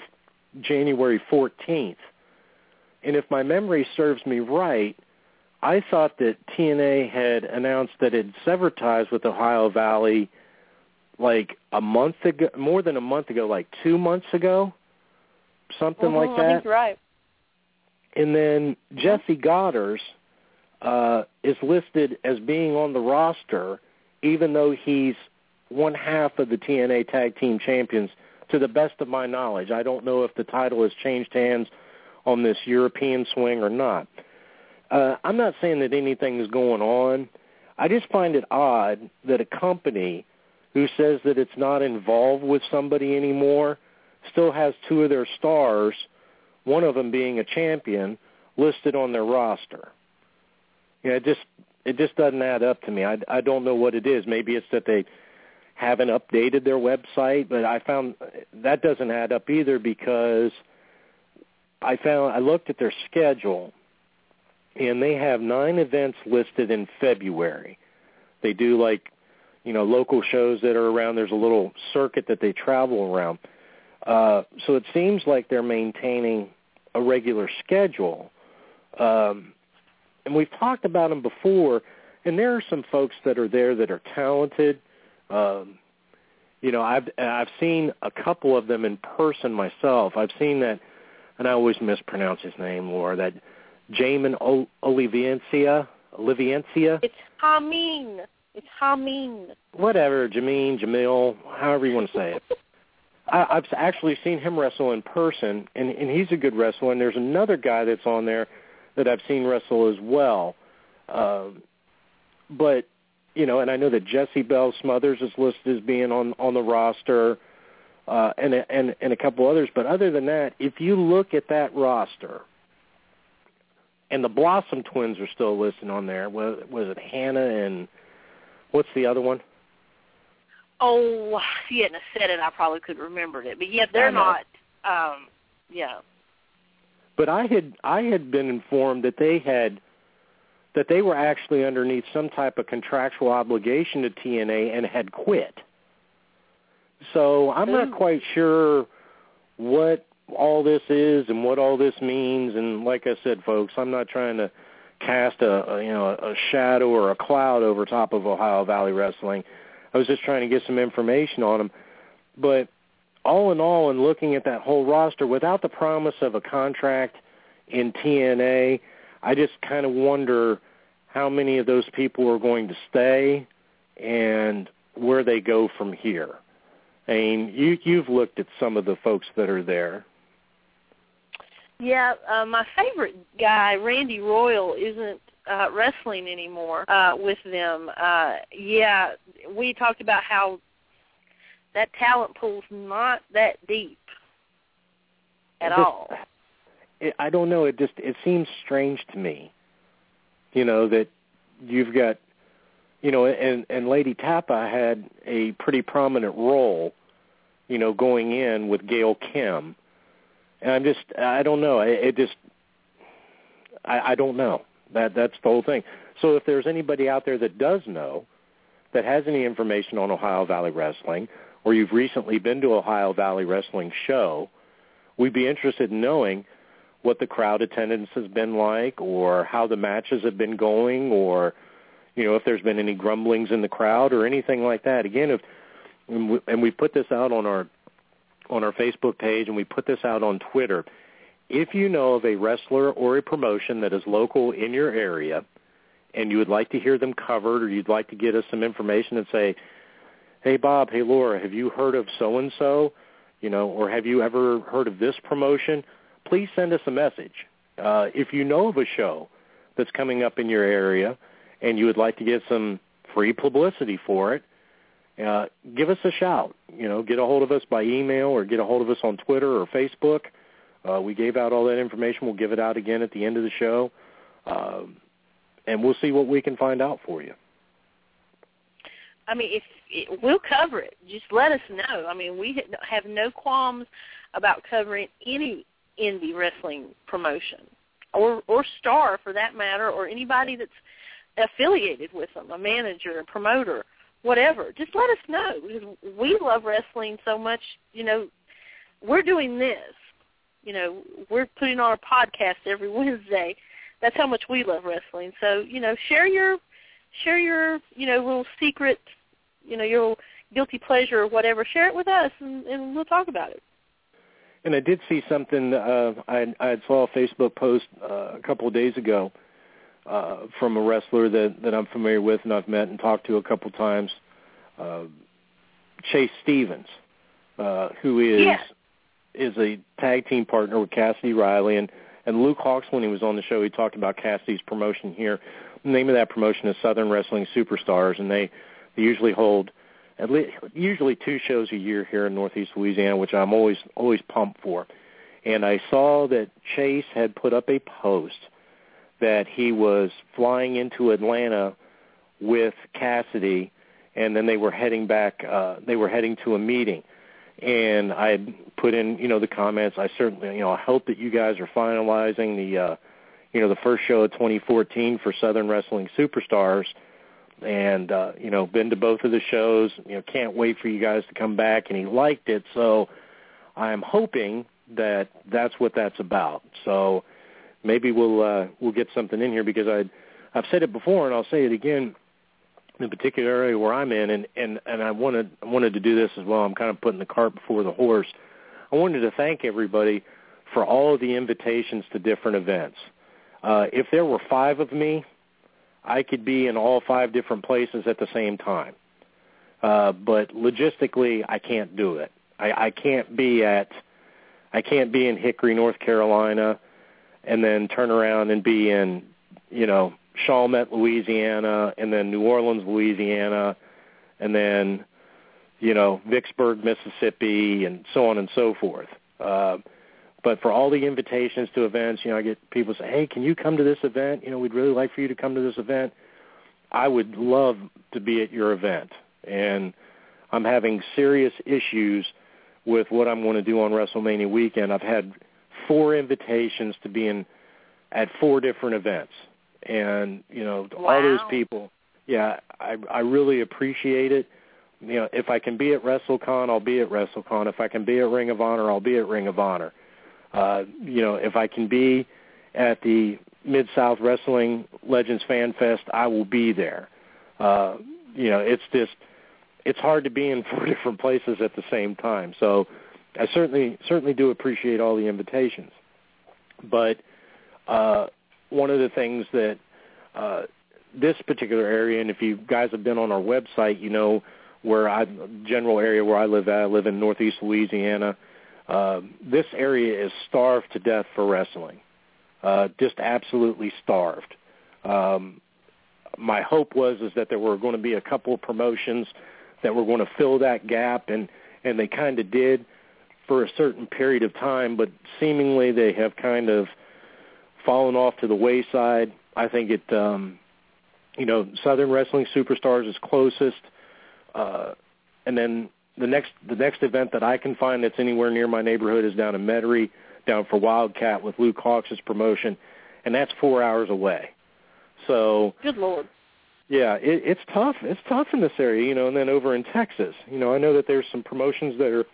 January 14th. And if my memory serves me right, I thought that TNA had announced that it severed ties with Ohio Valley like a month ago, more than a month ago, like two months ago, something Mhm, like I that. think you're right. And then Jesse Goddard uh, is listed as being on the roster, even though he's one half of the TNA Tag Team Champions. To the best of my knowledge, I don't know if the title has changed hands on this European swing or not. Uh, I'm not saying that anything is going on. I just find it odd that a company who says that it's not involved with somebody anymore still has two of their stars, one of them being a champion, listed on their roster. You know, it just it just doesn't add up to me. I I don't know what it is. Maybe it's that they haven't updated their website, but I found that doesn't add up either because I found I looked at their schedule and they have nine events listed in February. They do like, you know, local shows that are around. There's a little circuit that they travel around. Uh, so it seems like they're maintaining a regular schedule. Um, and we've talked about them before, and there are some folks that are there that are talented. Um, you know, I've I've seen a couple of them in person myself. I've seen that, and I always mispronounce his name, Laura. That Jamin Olivencia, Olivencia. It's Hameen. It's Hameen. Whatever, Jameen, Jamil, however you want to say it. [LAUGHS] I, I've actually seen him wrestle in person, and, and he's a good wrestler. And there's another guy that's on there that I've seen wrestle as well. Um, but you know, and I know that Jessie Belle Smothers is listed as being on on the roster, uh, and and and a couple others. But other than that, if you look at that roster, and the Blossom Twins are still listed on there. Was was it Hannah and what's the other one? Oh, if you hadn't said it, I probably could have remembered it. But yeah, they're not. Um, yeah. But I had I had been informed that they had that they were actually underneath some type of contractual obligation to TNA and had quit. So I'm Ooh. not quite sure what all this is and what all this means. And like I said, folks, I'm not trying to cast a, a you know a shadow or a cloud over top of Ohio Valley Wrestling. I was just trying to get some information on them. But all in all, in looking at that whole roster, without the promise of a contract in TNA, I just kind of wonder how many of those people are going to stay and where they go from here. I mean, you you've looked at some of the folks that are there. Yeah, uh, my favorite guy, Randy Royal, isn't uh, wrestling anymore uh, with them. Uh, yeah, we talked about how that talent pool's not that deep at just, all. It, I don't know. It just it seems strange to me. You know that you've got, you know, and and Lei'D Tapa had a pretty prominent role, you know, going in with Gail Kim, and I'm just I don't know. It, it just I, I don't know. That that's the whole thing. So if there's anybody out there that does know, that has any information on Ohio Valley Wrestling, or you've recently been to Ohio Valley Wrestling show, we'd be interested in knowing what the crowd attendance has been like, or how the matches have been going, or you know if there's been any grumblings in the crowd or anything like that. Again, if and we put this out on our on our Facebook page and we put this out on Twitter. If you know of a wrestler or a promotion that is local in your area and you would like to hear them covered or you'd like to get us some information and say, hey, Bob, hey, Laura, have you heard of so-and-so? You know, or have you ever heard of this promotion? Please send us a message. Uh, if you know of a show that's coming up in your area and you would like to get some free publicity for it, uh, give us a shout. You know, get a hold of us by email or get a hold of us on Twitter or Facebook. Uh, we gave out all that information. We'll give it out again at the end of the show, um, and we'll see what we can find out for you. I mean, if we'll cover it, just let us know. I mean, we have no qualms about covering any indie wrestling promotion or or star for that matter, or anybody that's affiliated with them, a manager, a promoter, whatever. Just let us know because we love wrestling so much. You know, we're doing this you know, we're putting on a podcast every [LAUGHS] Wednesday. That's how much we love wrestling. So, you know, share your share your, you know, little secret, you know, your guilty pleasure or whatever. Share it with us and, and we'll talk about it. And I did see something. Uh, I, I saw a Facebook post uh, a couple of days ago uh, from a wrestler that that I'm familiar with and I've met and talked to a couple of times. Uh, Chase Stevens, uh, who is yeah is a tag team partner with Cassidy Riley, and And Luke Hawx, when he was on the show, he talked about Cassidy's promotion here. The name of that promotion is Southern Wrestling Superstars, and they, they usually hold at least usually two shows a year here in Northeast Louisiana, which I'm always always pumped for. And I saw that Chase had put up a post that he was flying into Atlanta with Cassidy, and then they were heading back. Uh, they were heading to a meeting, and I put in, you know, the comments. I certainly, you know, I hope that you guys are finalizing the, uh, you know, the first show of 2014 for Southern Wrestling Superstars, and uh, you know, been to both of the shows. You know, can't wait for you guys to come back. And he liked it, so I'm hoping that that's what that's about. So maybe we'll uh, we'll get something in here because I I've said it before and I'll say it again. In the particular area where I'm in, and and and I wanted I wanted to do this as well. I'm kind of putting the cart before the horse. I wanted to thank everybody for all of the invitations to different events. Uh, if there were five of me, I could be in all five different places at the same time. Uh, but logistically, I can't do it. I, I can't be at I can't be in Hickory, North Carolina, and then turn around and be in you know Chalmette, Louisiana, and then New Orleans, Louisiana, and then you know Vicksburg, Mississippi, and so on and so forth. Uh, but for all the invitations to events, you know, I get people say, "Hey, can you come to this event? You know, we'd really like for you to come to this event." I would love to be at your event, and I'm having serious issues with what I'm going to do on WrestleMania weekend. I've had four invitations to be in at four different events and you know wow. all those people. Yeah, I I really appreciate it. You know, if I can be at WrestleCon, I'll be at WrestleCon. If I can be at Ring of Honor, I'll be at Ring of Honor. Uh, you know, if I can be at the Mid South Wrestling Legends Fan Fest, I will be there. Uh, you know, it's just it's hard to be in [LAUGHS] four different places at the same time. So I certainly certainly do appreciate all the invitations. But uh, one of the things that uh, this particular area, and if you guys have been on our website, you know where I general area where I live at. I live in Northeast Louisiana. Uh, this area is starved to death for wrestling, uh, just absolutely starved. Um, my hope was is that there were going to be a couple of promotions that were going to fill that gap, and and they kind of did for a certain period of time, but seemingly they have kind of fallen off to the wayside. I think it, um, you know, Southern Wrestling Superstars is closest, uh, and then the next the next event that I can find that's anywhere near my neighborhood is down in Metairie, down for WildKat with Luke Hawx's promotion, and that's four hours away. So good lord. Yeah, it, it's tough. It's tough in this area, you know. And then over in Texas, you know, I know that there's some promotions that are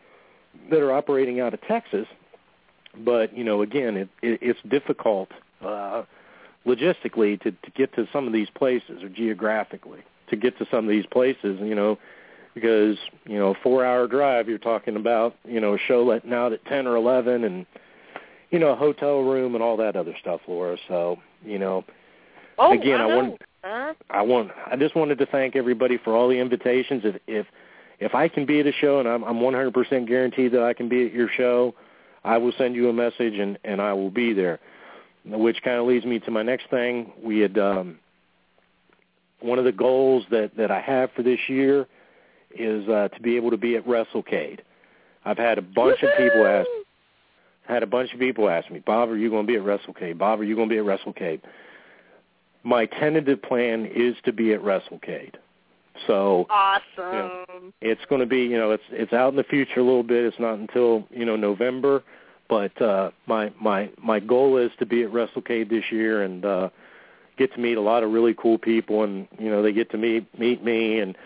that are operating out of Texas, but you know, again, it, it it's difficult uh, logistically to to get to some of these places or geographically to get to some of these places. You know, because you know, a four-hour drive, you're talking about you know a show letting out at ten or eleven, and you know, a hotel room and all that other stuff, Laura. So you know, oh, again, I, I want. Huh? I want. I just wanted to thank everybody for all the invitations. If if if I can be at a show, and I'm I'm 100% guaranteed that I can be at your show, I will send you a message and and I will be there. Which kind of leads me to my next thing. We had um, one of the goals that that I have for this year is uh, to be able to be at WrestleCade. I've had a bunch Woo-hoo! of people ask. Had a bunch of people ask me, Bob, are you going to be at WrestleCade? Bob, are you going to be at WrestleCade? My tentative plan is to be at WrestleCade. So awesome. You know, it's going to be, you know, it's it's out in the future a little bit. It's not until you know November, but uh, my my my goal is to be at WrestleCade this year and uh, get to meet a lot of really cool people, and you know they get to meet meet me, and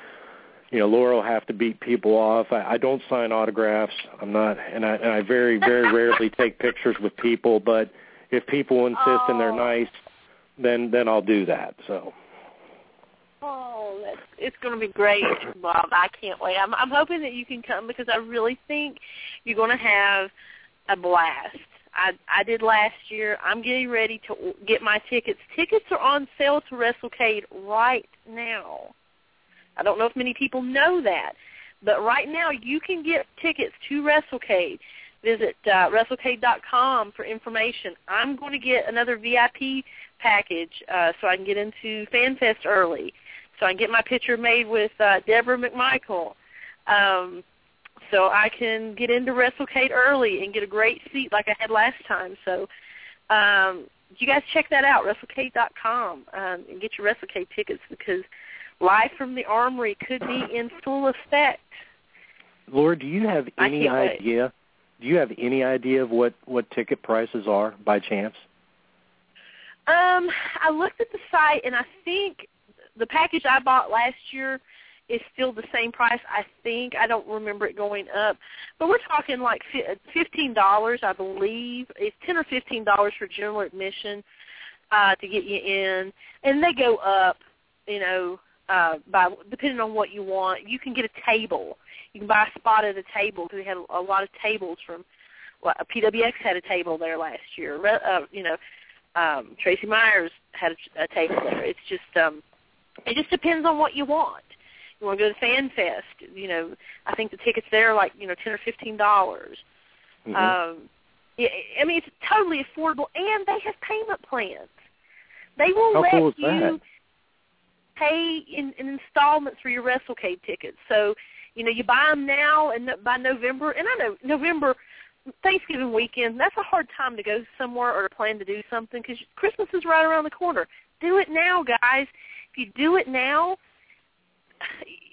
you know Laura will have to beat people off. I, I don't sign autographs. I'm not, and I and I very very rarely [LAUGHS] take pictures with people. But if people insist oh. and they're nice, then then I'll do that. So. Oh, that's, it's going to be great, Bob. I can't wait. I'm, I'm hoping that you can come because I really think you're going to have a blast. I I did last year. I'm getting ready to get my tickets. Tickets are on sale to WrestleCade right now. I don't know if many people know that, but right now you can get tickets to WrestleCade. visit uh, WrestleCade.com for information. I'm going to get another VIP package uh, so I can get into FanFest early, so I can get my picture made with uh, Deborah McMichael. Um, so I can get into WrestleCade early and get a great seat like I had last time. So um, you guys check that out, WrestleCade.com, um, and get your WrestleCade tickets because Live from the Armory could be in full effect. Laura, do you have any idea? Do you have any idea of what what ticket prices are by chance? Um, I looked at the site and I think the package I bought last year is still the same price. I think I don't remember it going up, but we're talking like fifteen dollars, I believe. It's ten or fifteen dollars for general admission uh, to get you in, and they go up. You know, uh, by depending on what you want, you can get a table. You can buy a spot at a table because they had a, lot of tables from. Well, PWX had a table there last year. Uh, you know, um, Tracy Myers had a, a table there. It's just um, it just depends on what you want. You want to go to Fan Fest? You know, I think the tickets there are like you know ten or fifteen dollars. Mm-hmm. Um, I mean it's totally affordable, and they have payment plans. They will How let cool you that? pay in, in installments for your WrestleCade tickets. So you know you buy them now, and by November, and I know November. Thanksgiving weekend, that's a hard time to go somewhere or to plan to do something because Christmas is right around the corner. Do it now, guys. If you do it now,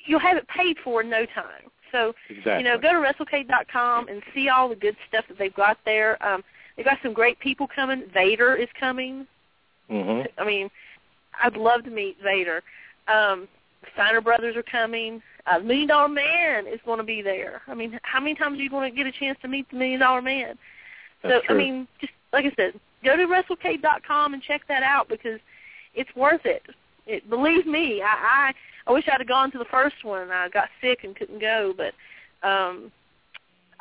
you'll have it paid for in no time. So, Exactly. you know, go to WrestleCade.com and see all the good stuff that they've got there. Um, they've got some great people coming. Vader is coming. hmm I mean, I'd love to meet Vader. Um, Steiner Brothers are coming. Uh, Million Dollar Man is going to be there. I mean, how many times are you going to get a chance to meet the Million Dollar Man? That's so, true. I mean, just like I said, go to WrestleCade.com and check that out because it's worth it. It believe me, I, I I wish I'd have gone to the first one. I got sick and couldn't go, but um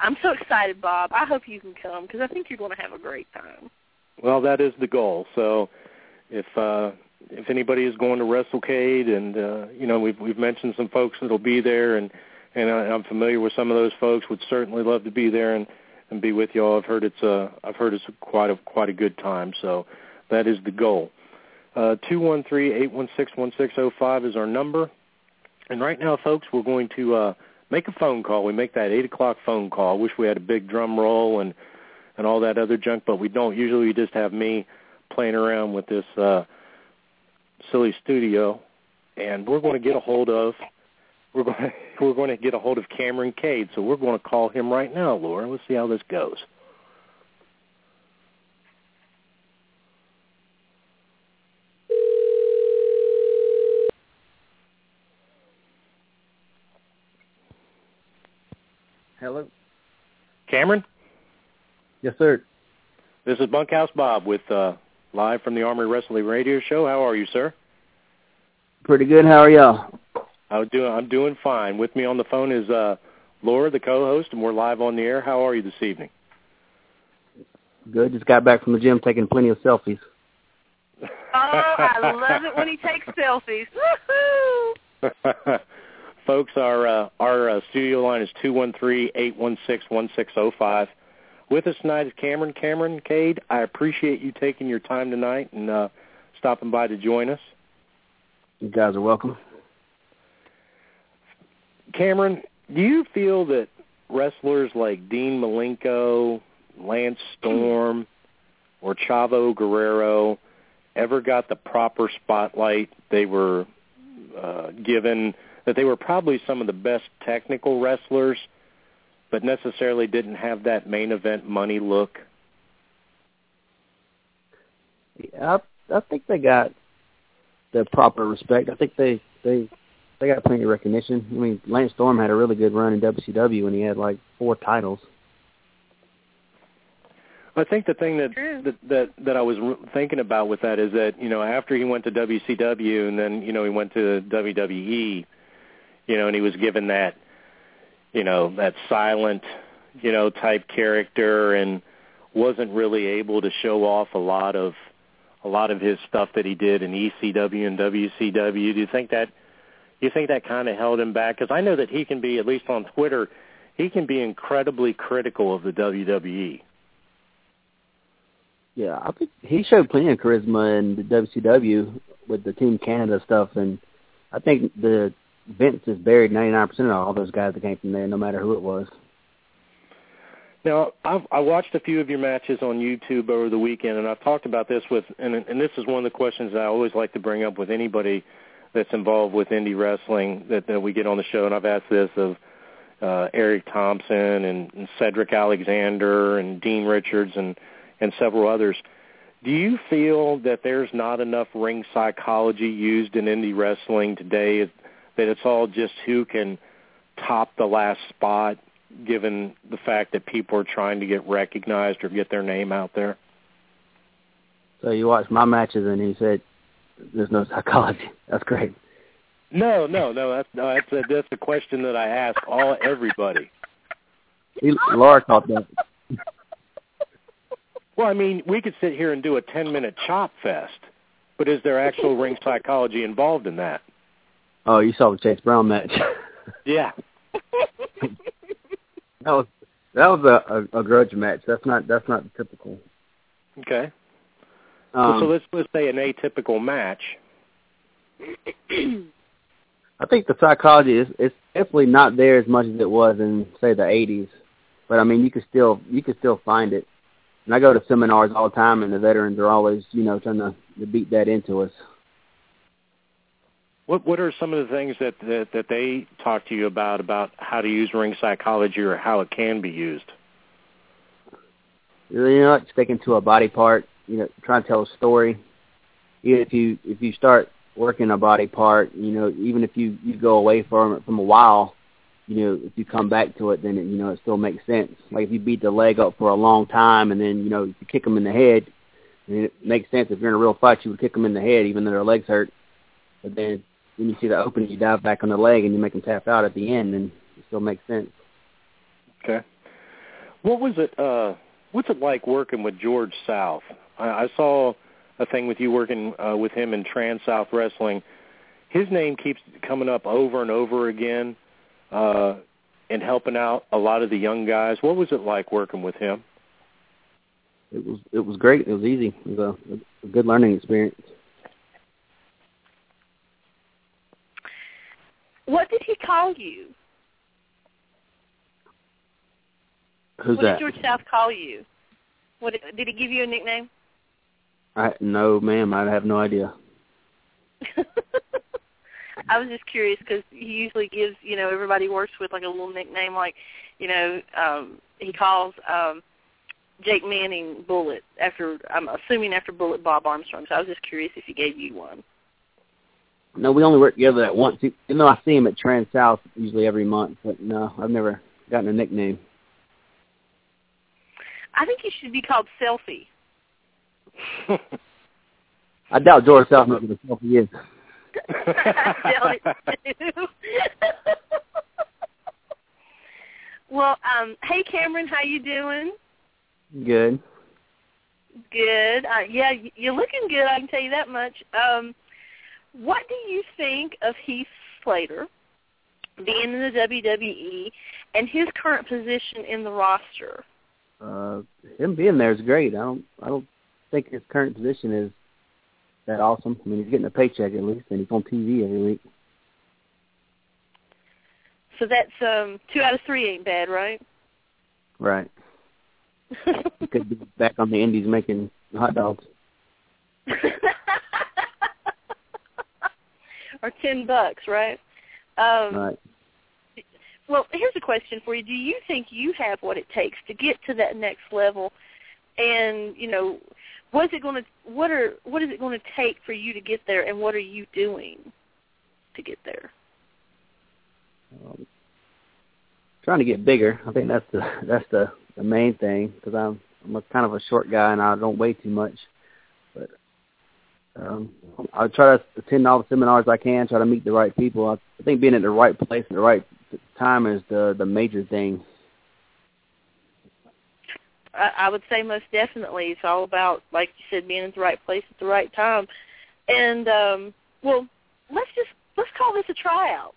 I'm so excited, Bob. I hope you can come because I think you're going to have a great time. Well, that is the goal. So, if uh, if anybody is going to WrestleCade, and uh, you know, we've we've mentioned some folks that'll be there, and and I, I'm familiar with some of those folks. Would certainly love to be there and and be with y'all. I've heard it's a I've heard it's a quite a quite a good time. So, that is the goal. Uh, two one three eight one six one six zero five is our number, and right now, folks, we're going to uh, make a phone call. We make that eight o'clock phone call. I wish we had a big drum roll and and all that other junk, but we don't. Usually, we just have me playing around with this uh, silly studio, and we're going to get a hold of we're going [LAUGHS] to, we're going to get a hold of Kameron Kade. So we're going to call him right now, Laura. Let's see how this goes. Hello. Kameron, Yes, sir. this is Bunkhouse Bob with uh, live from the Armory Wrestling Radio Show. How are you, sir? Pretty good. How are y'all? I'm doing I'm doing fine. With me on the phone is uh, Laura, the co-host, and we're live on the air. How are you this evening? Good. Just got back from the gym taking plenty of selfies. Oh, I love it when he takes [LAUGHS] selfies. Woohoo! [LAUGHS] [LAUGHS] Folks, our uh, our uh, studio line is two one three eight one six one six zero five. With us tonight is Kameron. Kameron Kade, I appreciate you taking your time tonight and uh, stopping by to join us. You guys are welcome. Kameron, do you feel that wrestlers like Dean Malenko, Lance Storm, or Chavo Guerrero ever got the proper spotlight they were uh, given? That they were probably some of the best technical wrestlers, but necessarily didn't have that main event money look. Yeah, I, I think they got the proper respect. I think they they they got plenty of recognition. I mean, Lance Storm had a really good run in WCW when he had like four titles. I think the thing that that that, that I was thinking about with that is that you know after he went to WCW and then you know he went to WWE, you know, and he was given that you know that silent you know type character and wasn't really able to show off a lot of a lot of his stuff that he did in ECW and WCW. Do you think that you think that kind of held him back? Because I know that he can be at least on Twitter, he can be incredibly critical of the WWE. Yeah, I think he showed plenty of charisma in the WCW with the Team Canada stuff, and I think the Vince has buried 99% of all those guys that came from there, no matter who it was. Now, I've, I watched a few of your matches on YouTube over the weekend, and I've talked about this with, and, and this is one of the questions I always like to bring up with anybody that's involved with indie wrestling that, that we get on the show, and I've asked this of uh, Eric Thompson and, and Cedric Alexander and Dean Richards and and several others. Do you feel that there's not enough ring psychology used in indie wrestling today? That it's all just who can top the last spot, given the fact that people are trying to get recognized or get their name out there? So you watched my matches, and he said, "There's no psychology." [LAUGHS] That's great. No, no, no. That's no, that's a, that's a question that I ask all everybody. He, Laura caught that. Well, I mean, we could sit here and do a 10-minute chop fest, but is there actual ring psychology involved in that? Oh, you saw the Chase Brown match. [LAUGHS] yeah. [LAUGHS] that was that was a, a, a grudge match. That's not that's not typical. Okay. Um, so, so let's let's say an atypical match. I think the psychology is it's definitely not there as much as it was in say the 80s, but I mean you can still you can still find it. And I go to seminars all the time, and the veterans are always, you know, trying to, to beat that into us. What What are some of the things that, that that they talk to you about about how to use ring psychology or how it can be used? You know, sticking to a body part. You know, trying to tell a story. If you if you start working a body part, you know, even if you you go away from it from a while, you know, if you come back to it, then it, you know it still makes sense. Like if you beat the leg up for a long time, and then you know you kick them in the head, and it makes sense. If you're in a real fight, you would kick them in the head, even though their legs hurt. But then when you see the opening, you dive back on the leg, and you make them tap out at the end, and it still makes sense. Okay. What was it? uh What's it like working with George South? I, I saw a thing with you working uh, with him in Trans South Wrestling. His name keeps coming up over and over again uh, and helping out a lot of the young guys. What was it like working with him? It was it was great. It was easy. It was a, a good learning experience. What did he call you? Who's what that? did George South call you? What did he give you a nickname? I no, ma'am. I have no idea. [LAUGHS] I was just curious because he usually gives you know everybody works with like a little nickname like you know um he calls um Jake Manning Bullet after I'm assuming after Bullet Bob Armstrong. So I was just curious if he gave you one. No, we only work together that once. You know, I see him at Trans South usually every month, but no, I've never gotten a nickname. I think he should be called Selfie. [LAUGHS] I doubt George South knows what a selfie is. [LAUGHS] well, um, hey Kameron, how you doing? Good. Good. Uh, yeah, you're looking good. I can tell you that much. Um, what do you think of Heath Slater being in the WWE and his current position in the roster? Uh, him being there is great. I don't. I don't think his current position is that awesome. I mean, he's getting a paycheck at least, and he's on TV every week. So that's um two out of three ain't bad, right? Right. [LAUGHS] he could be back on the Indies making hot dogs. [LAUGHS] or ten bucks, right? Um, right. Well, here's a question for you: Do you think you have what it takes to get to that next level? And you know, what is it going to what are what is it going to take for you to get there, and what are you doing to get there? Um, trying to get bigger. I think that's the [LAUGHS] that's the the main thing because I'm I'm a kind of a short guy and I don't weigh too much. Um, I try to attend all the seminars I can, try to meet the right people. I, think being at the right place at the right time is the the major thing. I, would say most definitely it's all about, like you said, being at the right place at the right time. And um, well, let's just let's call this a tryout.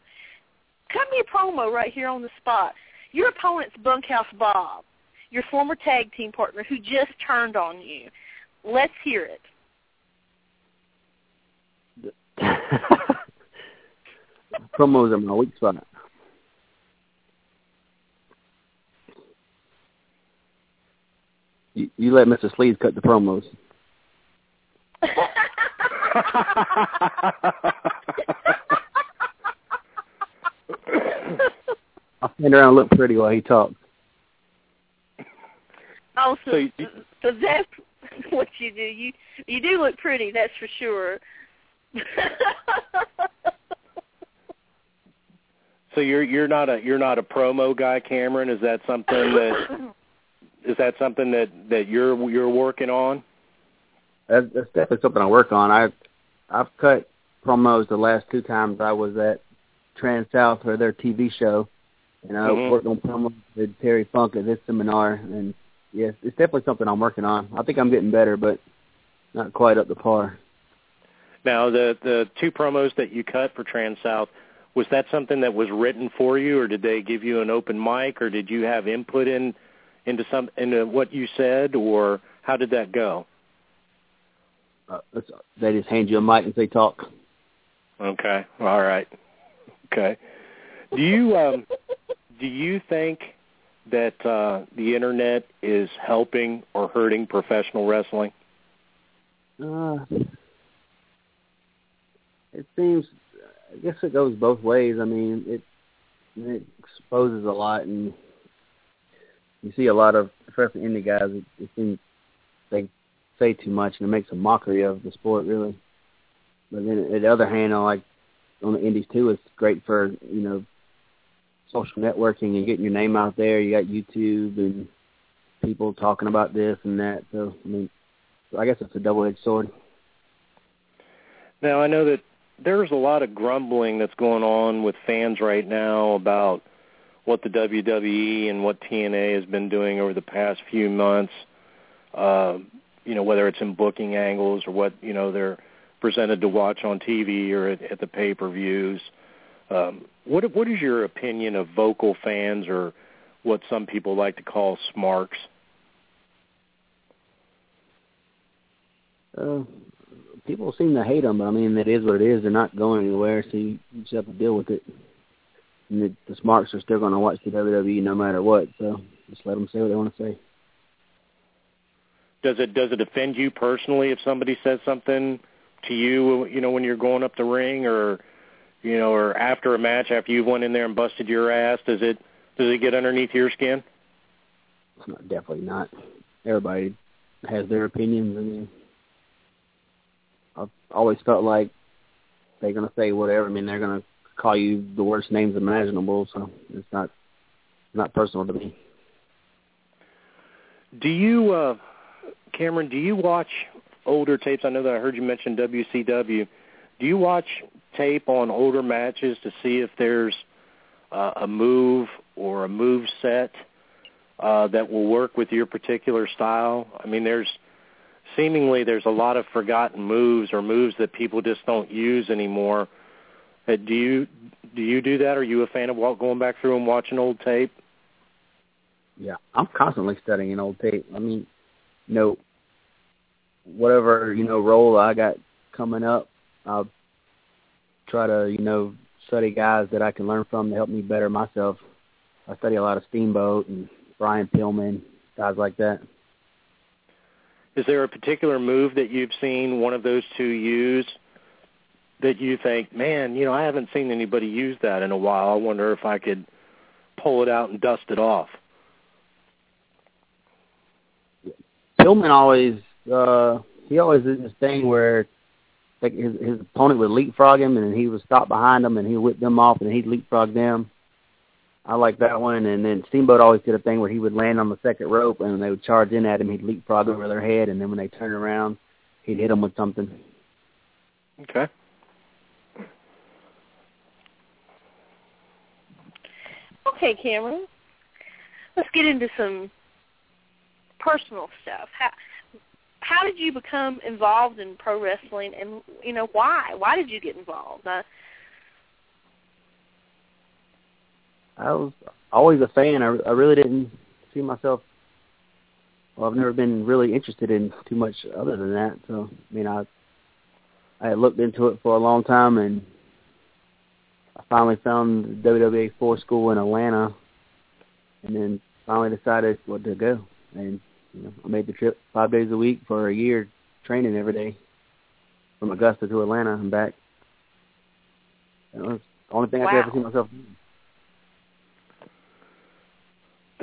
Cut me a promo right here on the spot. your opponent's Bunkhouse Bob, your former tag team partner who just turned on you. Let's hear it. Promos are my weak spot. You, you let Mr. Sleaze cut the promos. I'll stand around and look pretty while he talks. Oh, so, So you- so that's what you do. You you do look pretty, that's for sure. So you're you're not a you're not a promo guy, Kameron. Is that something that [COUGHS] is that something that that you're you're working on? That's, that's definitely something I work on. I I've cut promos the last two times I was at Trans South for their TV show, and I Mhm. worked on promos with Terry Funk at this seminar. And yes, it's definitely something I'm working on. I think I'm getting better, but not quite up to par. Now the the two promos that you cut for Trans South was that something that was written for you, or did they give you an open mic, or did you have input in into some into what you said, or how did that go? Uh, they just hand you a mic and say talk. Okay, all right, okay. Do you um do you think that uh, the internet is helping or hurting professional wrestling? Uh, it seems, I guess it goes both ways. I mean, it it exposes a lot, and you see a lot of, especially indie guys. It, it seems they say too much, and it makes a mockery of the sport, really. But then, on the other hand, on like on the indies too, it's great for you know social networking and getting your name out there. You got YouTube and people talking about this and that. So I mean, I guess it's a double-edged sword. Now I know that there's a lot of grumbling that's going on with fans right now about what the WWE and what TNA has been doing over the past few months. Uh, you know, whether it's in booking angles or what you know they're presented to watch on TV or at, at the pay-per-views. Um, what what is your opinion of vocal fans or what some people like to call smarks? Uh, people seem to hate them, but I mean, it is what it is. They're not going anywhere, so you, you just have to deal with it. And the, the smarks are still going to watch the WWE no matter what, so just let them say what they want to say. Does it does it offend you personally if somebody says something to you, you know, when you're going up the ring, or you know, or after a match after you've went in there and busted your ass? Does it does it get underneath your skin? It's not definitely not. Everybody has their opinions. I mean, I've always felt like they're to say whatever. I mean, they're to call you the worst names imaginable, so it's not not personal to me. Do you, uh, Kameron? Do you watch older tapes? I know that I heard you mention WCW. Do you watch tape on older matches to see if there's uh, a move or a move set uh, that will work with your particular style? I mean, there's seemingly there's a lot of forgotten moves or moves that people just don't use anymore. Uh, do you do you do that? Are you a fan of going back through and watching old tape? Yeah, I'm constantly studying old tape. I mean, you know, whatever you know role I got coming up, I'll try to you know study guys that I can learn from to help me better myself. I study a lot of Steamboat and Brian Pillman, guys like that. Is there a particular move that you've seen one of those two use that you think, man, you know, I haven't seen anybody use that in a while. I wonder if I could pull it out and dust it off. Pillman always uh he always did this thing where like his his opponent would leapfrog him and he would stop behind him and he'd whip them off and he'd leapfrog them. I like that one and then Steamboat always did a thing where he would land on the second rope and they would charge in at him he'd leapfrog over their head and then when they turned around he'd hit them with something. Okay. Okay, Kameron. Let's get into some personal stuff. How how did you become involved in pro wrestling, and you know why? Why did you get involved? Uh, I was always a fan. I, I really didn't see myself. Well, I've never been really interested in too much other than that. So, I mean, I I had looked into it for a long time, and I finally found the WWA four school in Atlanta, and then finally decided what to go. And you know, I made the trip five days a week for a year, training every day from Augusta to Atlanta and back. It was the only thing wow. I could ever see myself doing.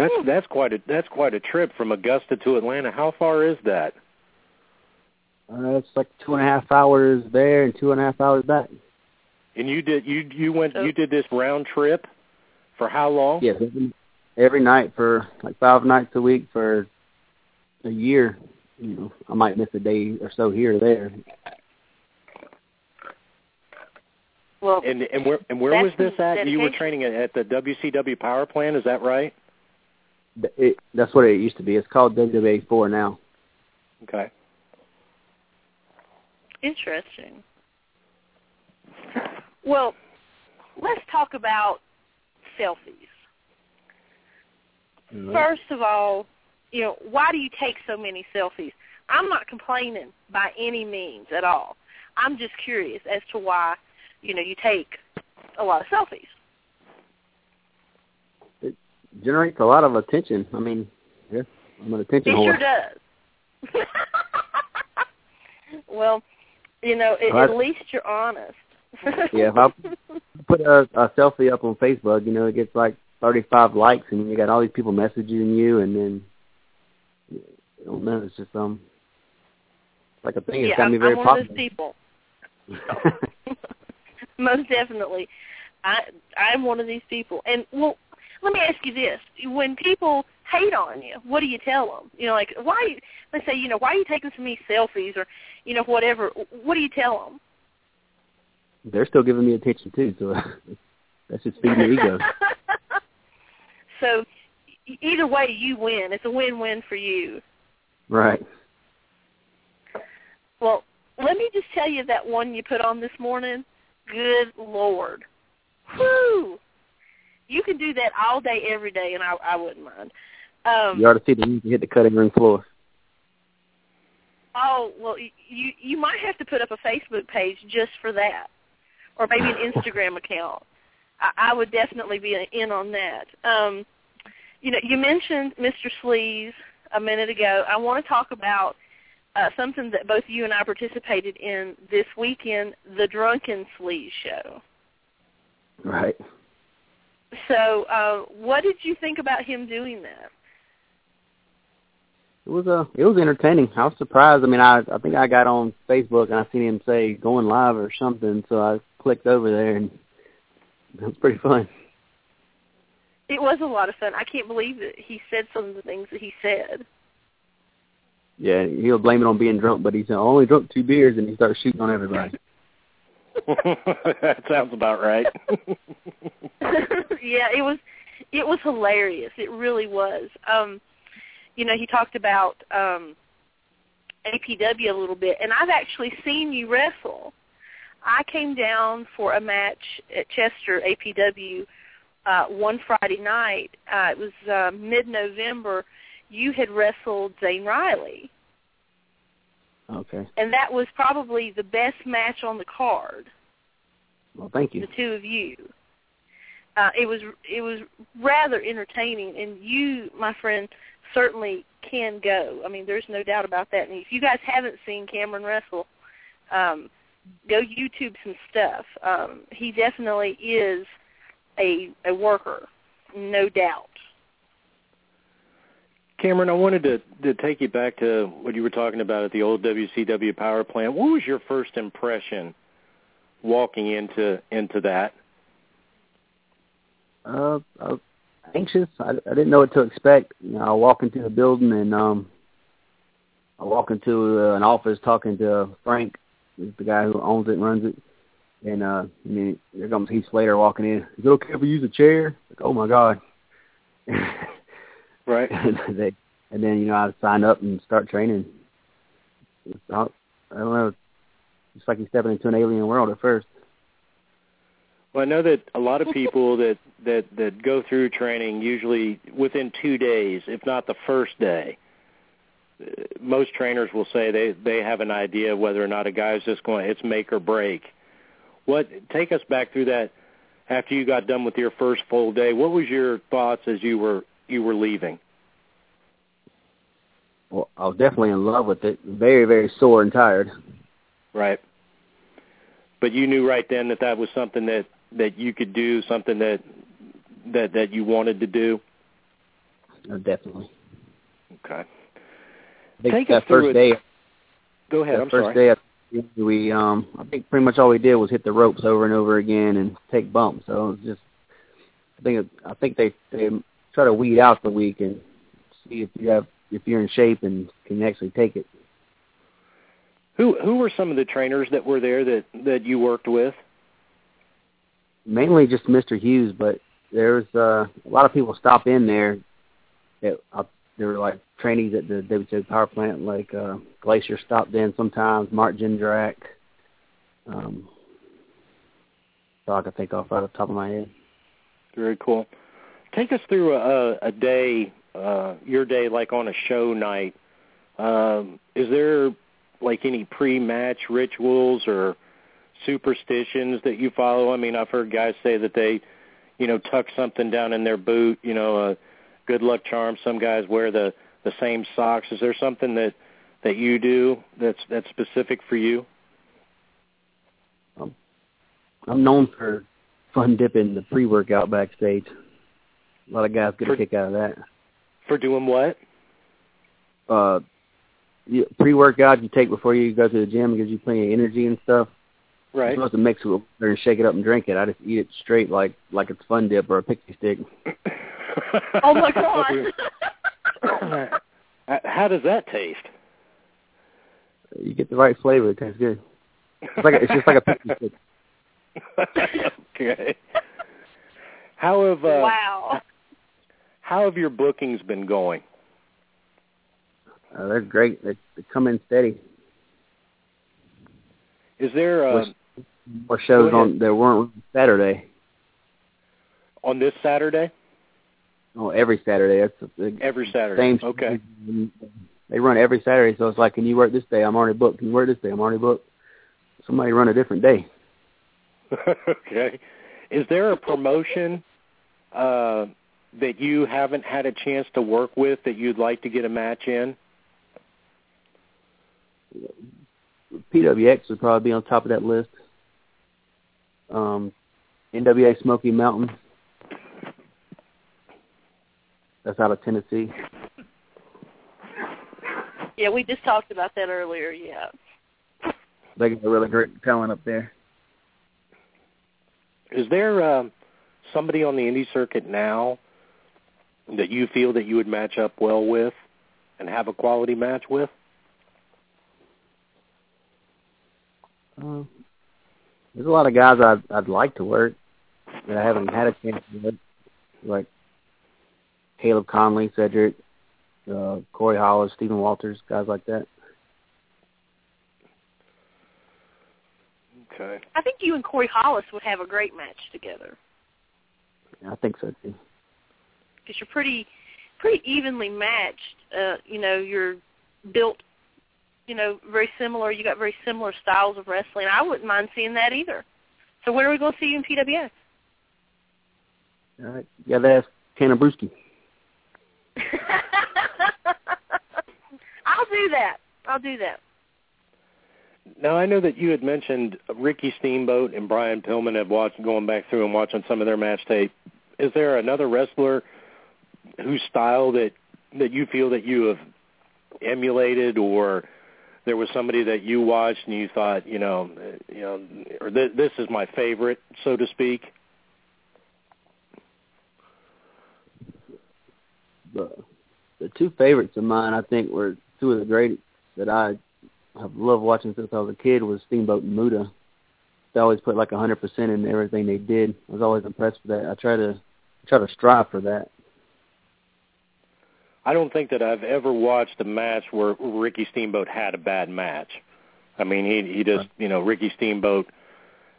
That's that's quite a that's quite a trip from Augusta to Atlanta. How far is that? Uh, it's like two and a half hours there and two and a half hours back. And you did you you went you did this round trip for how long? Yes, every, every night for like five nights a week for a year. You know, I might miss a day or so here or there. Well, And and where and where was this at? You were training at, at the WCW Power Plant, is that right? Th- It, that's what it used to be. It's called WWA four now. Okay. Interesting. Well, let's talk about selfies. Mm-hmm. First of all, you know, why do you take so many selfies? I'm not complaining by any means at all. I'm just curious as to why, you know, you take a lot of selfies. Generates a lot of attention. I mean, yeah, I'm an attention It whore. sure does. [LAUGHS] well, you know, at, Well, at least you're honest. [LAUGHS] Yeah, if I put a, a selfie up on Facebook, you know, it gets like 35 likes, and you got all these people messaging you, and then I don't know, it's just um, it's like a thing. It's yeah, got I'm, me very I'm one of those people. [LAUGHS] Most definitely. I I'm one of these people. And well, let me ask you this: when people hate on you, what do you tell them? You know, like why? Let's say you know why are you taking so many selfies or you know whatever. What do you tell them? They're still giving me attention too, so [LAUGHS] that's just feeding the ego. [LAUGHS] so either way, you win. It's a win-win for you. Right. Well, let me just tell you that one you put on this morning. Good Lord. Whoo! You can do that all day, every day, and I, I wouldn't mind. Um, You ought to see the music hit the cutting room floor. oh, well, you you might have to put up a Facebook page just for that, or maybe an [LAUGHS] Instagram account. I, I would definitely be in on that. Um, you know, you mentioned Mr. Sleaze a minute ago. I want to talk about uh, something that both you and I participated in this weekend, the Drunken Sleaze Show. Right. So, uh, what did you think about him doing that? It was uh, it was entertaining. I was surprised. I mean, I I think I got on Facebook and I seen him say going live or something, so I clicked over there and [LAUGHS] it was pretty fun. It was a lot of fun. I can't believe that he said some of the things that he said. Yeah, he'll blame it on being drunk, but he's only drunk two beers and he starts shooting on everybody. [LAUGHS] [LAUGHS] that sounds about right. [LAUGHS] yeah, it was it was hilarious. It really was. Um you know, he talked about um APW a little bit and I've actually seen you wrestle. I came down for a match at Chester APW uh one Friday night. Uh it was uh, mid-November. You had wrestled Zane Riley, Okay. and that was probably the best match on the card. Well, thank you. the two of you. Uh, it was it was rather entertaining, and you, my friend, certainly can go. I mean, there's no doubt about that. And if you guys haven't seen Kameron wrestle, um, go YouTube some stuff. Um, he definitely is a a worker, no doubt. Kameron, I wanted to to take you back to what you were talking about at the old WCW power plant. What was your first impression walking into into that? Uh, I was anxious. I, I didn't know what to expect. You know, I walk into the building and um, I walk into uh, an office talking to Frank, who's the guy who owns it and runs it. And uh, I mean, there comes Heath Slater walking in. Is it okay if we use a chair? Like, oh my god. [LAUGHS] Right. [LAUGHS] and they, and then you know I sign up and start training. It's, I, I don't know. It's like you're stepping into an alien world at first. Well, I know that a lot of [LAUGHS] people that that that go through training usually within two days, if not the first day. uh, Most trainers will say they they have an idea whether or not a guy's just going. It's make or break. What take us back through that after you got done with your first full day? What was your thoughts as you were you were leaving? Well, I was definitely in love with it. Very, very sore and tired. Right. But you knew right then that that was something that that you could do, something that that that you wanted to do. Uh, definitely. Okay. Take that us through first it. day, Go ahead. I'm first sorry. day, I- we um, I think pretty much all we did was hit the ropes over and over again and take bumps. So it was just, I think I think they they try to weed out the week and see if you have if you're in shape and can actually take it. Who who were some of the trainers that were there that that you worked with? mainly just Mr. Hughes, but there's uh, a lot of people stop in there that uh, they were like trainees at the WCW power plant, like uh, Glacier stopped in sometimes, Mark Jindrak. Um, so I can think off right off the top of my head. Very cool. Take us through a, a day, uh, your day, like on a show night. Um, is there like any pre-match rituals or superstitions that you follow? I mean, I've heard guys say that they, you know, tuck something down in their boot. You know, a good luck charm. Some guys wear the the same socks. Is there something that that you do that's that's specific for you? I'm known for fun dipping the pre-workout backstage. A lot of guys get For- a kick out of that. For doing what? Uh, you, pre-workout you take before you go to the gym gives you plenty of energy and stuff. You're Right. supposed to mix it with water and shake it up and drink it. I just eat it straight like like it's fun dip or a pixie stick. [LAUGHS] Oh my god. [LAUGHS] How does that taste? You get the right flavor. It tastes good. It's like a, it's just like a pixie stick. [LAUGHS] okay. How have uh, wow. How have your bookings been going? Uh, they're great. They, they come in steady. Is there uh, More shows on there weren't Saturday. on this Saturday? Oh, every Saturday. That's Every Saturday. same. Okay. They run every Saturday, so it's like, can you work this day? I'm already booked. Can you work this day? I'm already booked. Somebody run a different day. [LAUGHS] okay. Is there a promotion uh, that you haven't had a chance to work with that you'd like to get a match in? PWX would probably be on top of that list. Um, NWA Smoky Mountain. That's out of Tennessee. Yeah, we just talked about that earlier. Yeah. They got a really great talent up there. Is there um, somebody on the indie circuit now that you feel that you would match up well with and have a quality match with? Uh, there's a lot of guys I'd I'd like to work that I haven't had a chance to work, like Caleb Konley, Cedric, uh, Corey Hollis, Stephen Walters, guys like that. Okay. I think you and Corey Hollis would have a great match together I think so too. Because you're pretty, pretty evenly matched. Uh, you know, you're built, you know, very similar. You got very similar styles of wrestling. I wouldn't mind seeing that either. So when are we going to see you in PWX? All right, you got to ask Ken Abrewski. [LAUGHS] I'll do that. I'll do that. Now I know that you had mentioned Ricky Steamboat and Brian Pillman have watched going back through and watching some of their match tape. Is there another wrestler whose style that that you feel that you have emulated, or there was somebody that you watched and you thought, you know, you know, or th- this is my favorite, so to speak? The the two favorites of mine, I think, were two of the great that I have loved watching since I was a kid was Steamboat and Muta. They always put like a hundred percent in everything they did. I was always impressed with that. I try to try to strive for that. I don't think that I've ever watched a match where Ricky Steamboat had a bad match. I mean, he he just you know Ricky Steamboat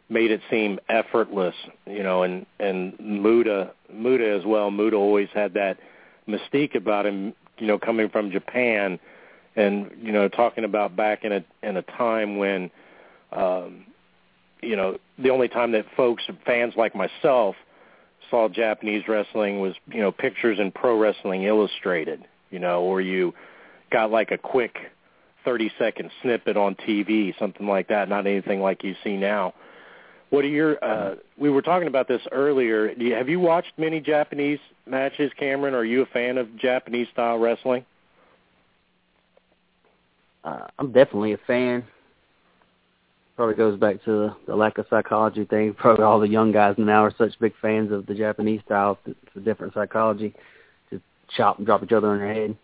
made it seem effortless, you know, and and Muta Muta as well. Muta always had that mystique about him, you know, coming from Japan, and you know, talking about back in a in a time when, um, you know, the only time that folks fans like myself saw Japanese wrestling was you know pictures in Pro Wrestling Illustrated, you know, or you got like a quick 30 second snippet on TV, something like that, not anything like you see now. What are your? Uh, we were talking about this earlier. You, have you watched many Japanese matches, Kameron? Are you a fan of Japanese style wrestling? Uh, I'm definitely a fan. Probably goes back to the, the lack of psychology thing. [LAUGHS] Probably all the young guys now are such big fans of the Japanese style. It's a different psychology. to chop and drop each other on their head.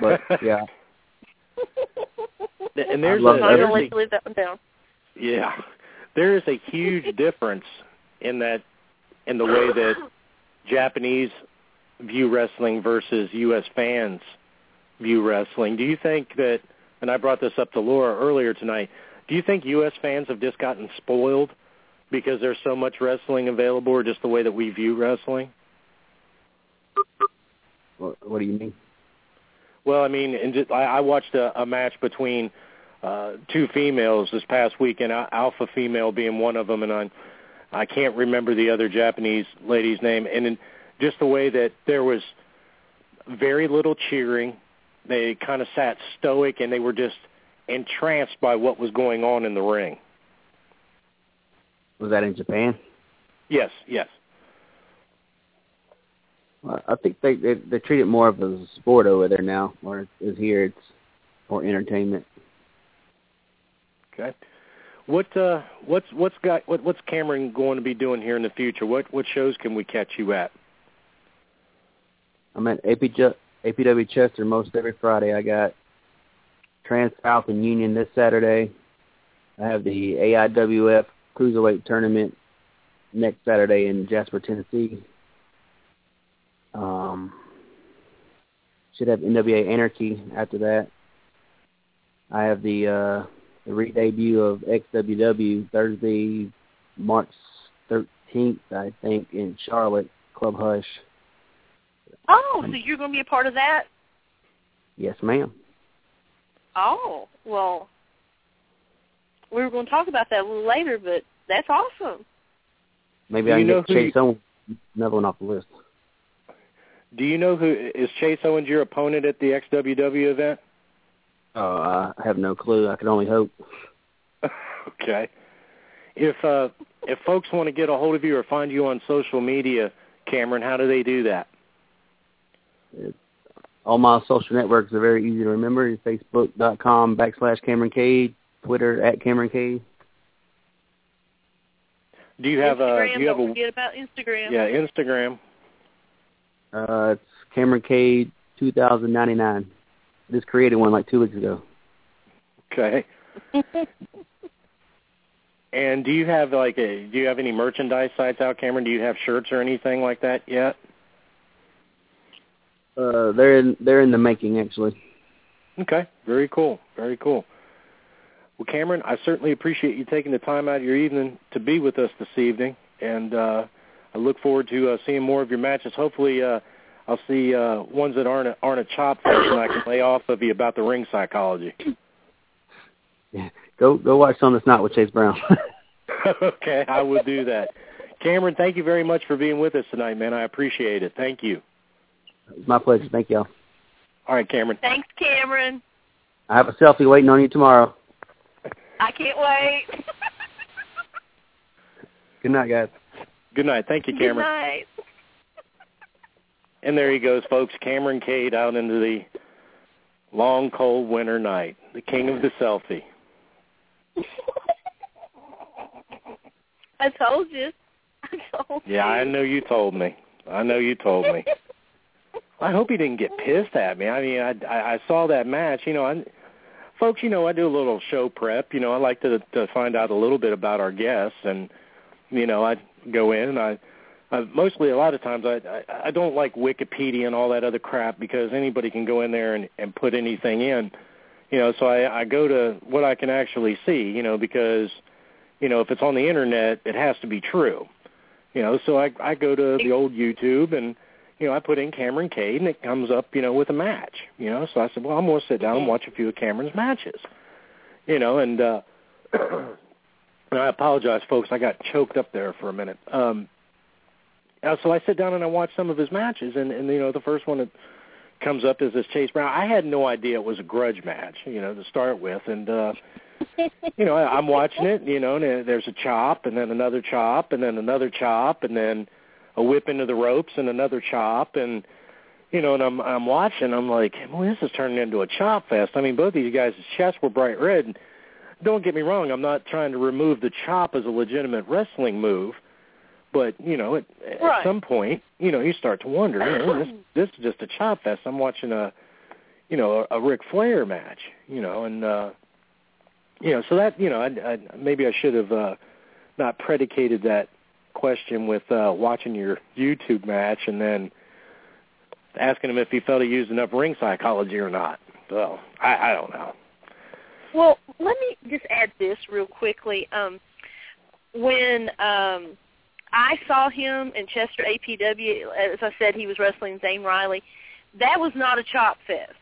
But [LAUGHS] yeah. and there's love a, that. there's Let's a leave that one down. Yeah, there is a huge [LAUGHS] difference in that in the way that Japanese view wrestling versus U.S. fans view wrestling. Do you think that? And I brought this up to Laura earlier tonight. Do you think U.S. fans have just gotten spoiled because there's so much wrestling available, or just the way that we view wrestling? What, what do you mean? Well, I mean, and just, I, I watched a, a match between uh, two females this past week, and Alpha Female being one of them, and I, I can't remember the other Japanese lady's name, and in just the way that there was very little cheering. They kind of sat stoic, and they were just entranced by what was going on in the ring. Was that in Japan? Yes, yes. Well, I think they, they they treat it more of a sport over there now, or is here it's more entertainment. Okay. What uh what's what's got what what's Kameron going to be doing here in the future? What what shows can we catch you at? I'm at AP, Ju- APW Chester most every Friday. I got Trans South and Union this Saturday. I have the AIWF Cruiserweight Tournament next Saturday in Jasper, Tennessee. Um, should have NWA Anarchy after that. I have the uh, the re-debut of XWW Thursday, March 13th, I think, in Charlotte, Club Hush. Oh, so you're going to be a part of that? Yes, ma'am. Oh, well, we were going to talk about that a little later, but that's awesome. Maybe Do I you can know get who Chase you- Owens another one off the list. Do you know who is Chase Owens your opponent at the XWW event? Oh, I have no clue. I can only hope. [LAUGHS] okay. If uh if folks want to get a hold of you or find you on social media, Kameron, how do they do that? All my social networks are very easy to remember. It's Facebook.com backslash Kameron Kade, Twitter at Kameron Kade. Do you have a do you have don't a forget about Instagram. yeah, Instagram. Uh, it's Kameron Kade 2099. Just created one like two weeks ago. Okay. [LAUGHS] And do you have like a do you have any merchandise sites out, Kameron? Do you have shirts or anything like that yet? Uh, they're in they're in the making actually. Okay, very cool, very cool. Well, Kameron, I certainly appreciate you taking the time out of your evening to be with us this evening, and uh, I look forward to uh, seeing more of your matches. Hopefully, uh, I'll see uh, ones that aren't a, aren't a chop fest, and I can lay off of you about the ring psychology. Yeah. Go go watch some that's not with Chase Brown. [LAUGHS] okay, I will do that. Kameron, thank you very much for being with us tonight, man. I appreciate it. Thank you. It's my pleasure. Thank y'all. All right, Kameron. Thanks, Kameron. I have a selfie waiting on you tomorrow. I can't wait. [LAUGHS] Good night, guys. Good night. Thank you, Kameron. Good Kameron. night. And there he goes, folks. Kameron Kade out into the long, cold winter night. The king of the selfie. [LAUGHS] I told you. I told you. Yeah, I know you told me. I know you told me. [LAUGHS] I hope he didn't get pissed at me. I mean, I I, I saw that match. You know, I, folks, you know, I do a little show prep. You know, I like to to find out a little bit about our guests, and you know, I go in and I. Uh, mostly, a lot of times, I, I I don't like Wikipedia and all that other crap because anybody can go in there and and put anything in, you know. So I I go to what I can actually see, you know, because you know, if it's on the internet, it has to be true. You know, so I I go to the old YouTube and you know, I put in Kameron Kade and it comes up, you know, with a match. You know, so I said, well, I'm going to sit down and watch a few of Kameron's matches. You know, and uh [CLEARS THROAT] and I apologize, folks. I got choked up there for a minute. Um, uh, so I sit down and I watch some of his matches, and, and you know, the first one that comes up is this Chase Brown. I had no idea it was a grudge match, you know, to start with, and uh, you know, I'm watching it, you know, and there's a chop, and then another chop, and then another chop, and then a whip into the ropes, and another chop, and you know, and I'm I'm watching. I'm like, well, this is turning into a chop fest. I mean, both these guys' chests were bright red. And, don't get me wrong, I'm not trying to remove the chop as a legitimate wrestling move, but you know, at, right. at some point, you know, you start to wonder, you know, this this is just a chop fest. I'm watching a, you know, a, a Ric Flair match, you know, and uh, you know, so that you know, I, I maybe I should have uh, not predicated that question with uh, watching your YouTube match and then asking him if he felt he used enough ring psychology or not. Well, I, I don't know. Well, let me just add this real quickly. Um, when um, I saw him in Chester APW, as I said, he was wrestling Zane Riley. That was not a chop fest.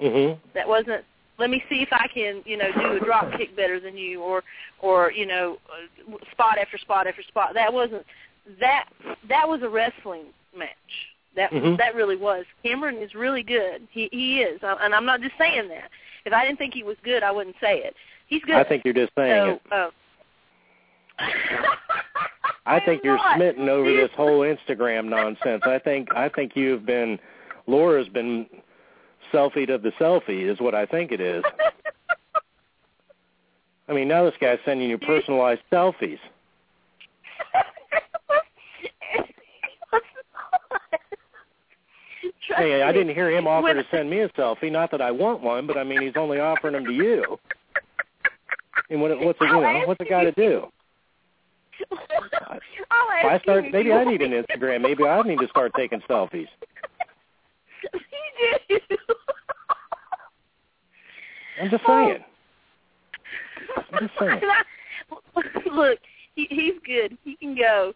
Mm-hmm. That wasn't. Let me see if I can, you know, do a drop kick better than you, or, or you know, uh, spot after spot after spot. That wasn't. That that was a wrestling match. That Mhm. that really was. Kameron is really good. He he is, and I'm not just saying that. If I didn't think he was good, I wouldn't say it. He's good. I think you're just saying so, it. uh, [LAUGHS] I think you're not. smitten over this whole Instagram nonsense. I think I think you've been Laura's been selfied of the selfie is what I think it is. [LAUGHS] I mean, now this guy's sending you personalized selfies. Hey, I didn't hear him offer to send me a selfie. Not that I want one, but I mean, he's only offering them to you. And what, what's a, you know, what's a guy to do? If I start, maybe I need an Instagram. Maybe I need to start taking selfies. [LAUGHS] You do. I'm just saying. I'm just saying. [LAUGHS] Look, he, he's good. He can go.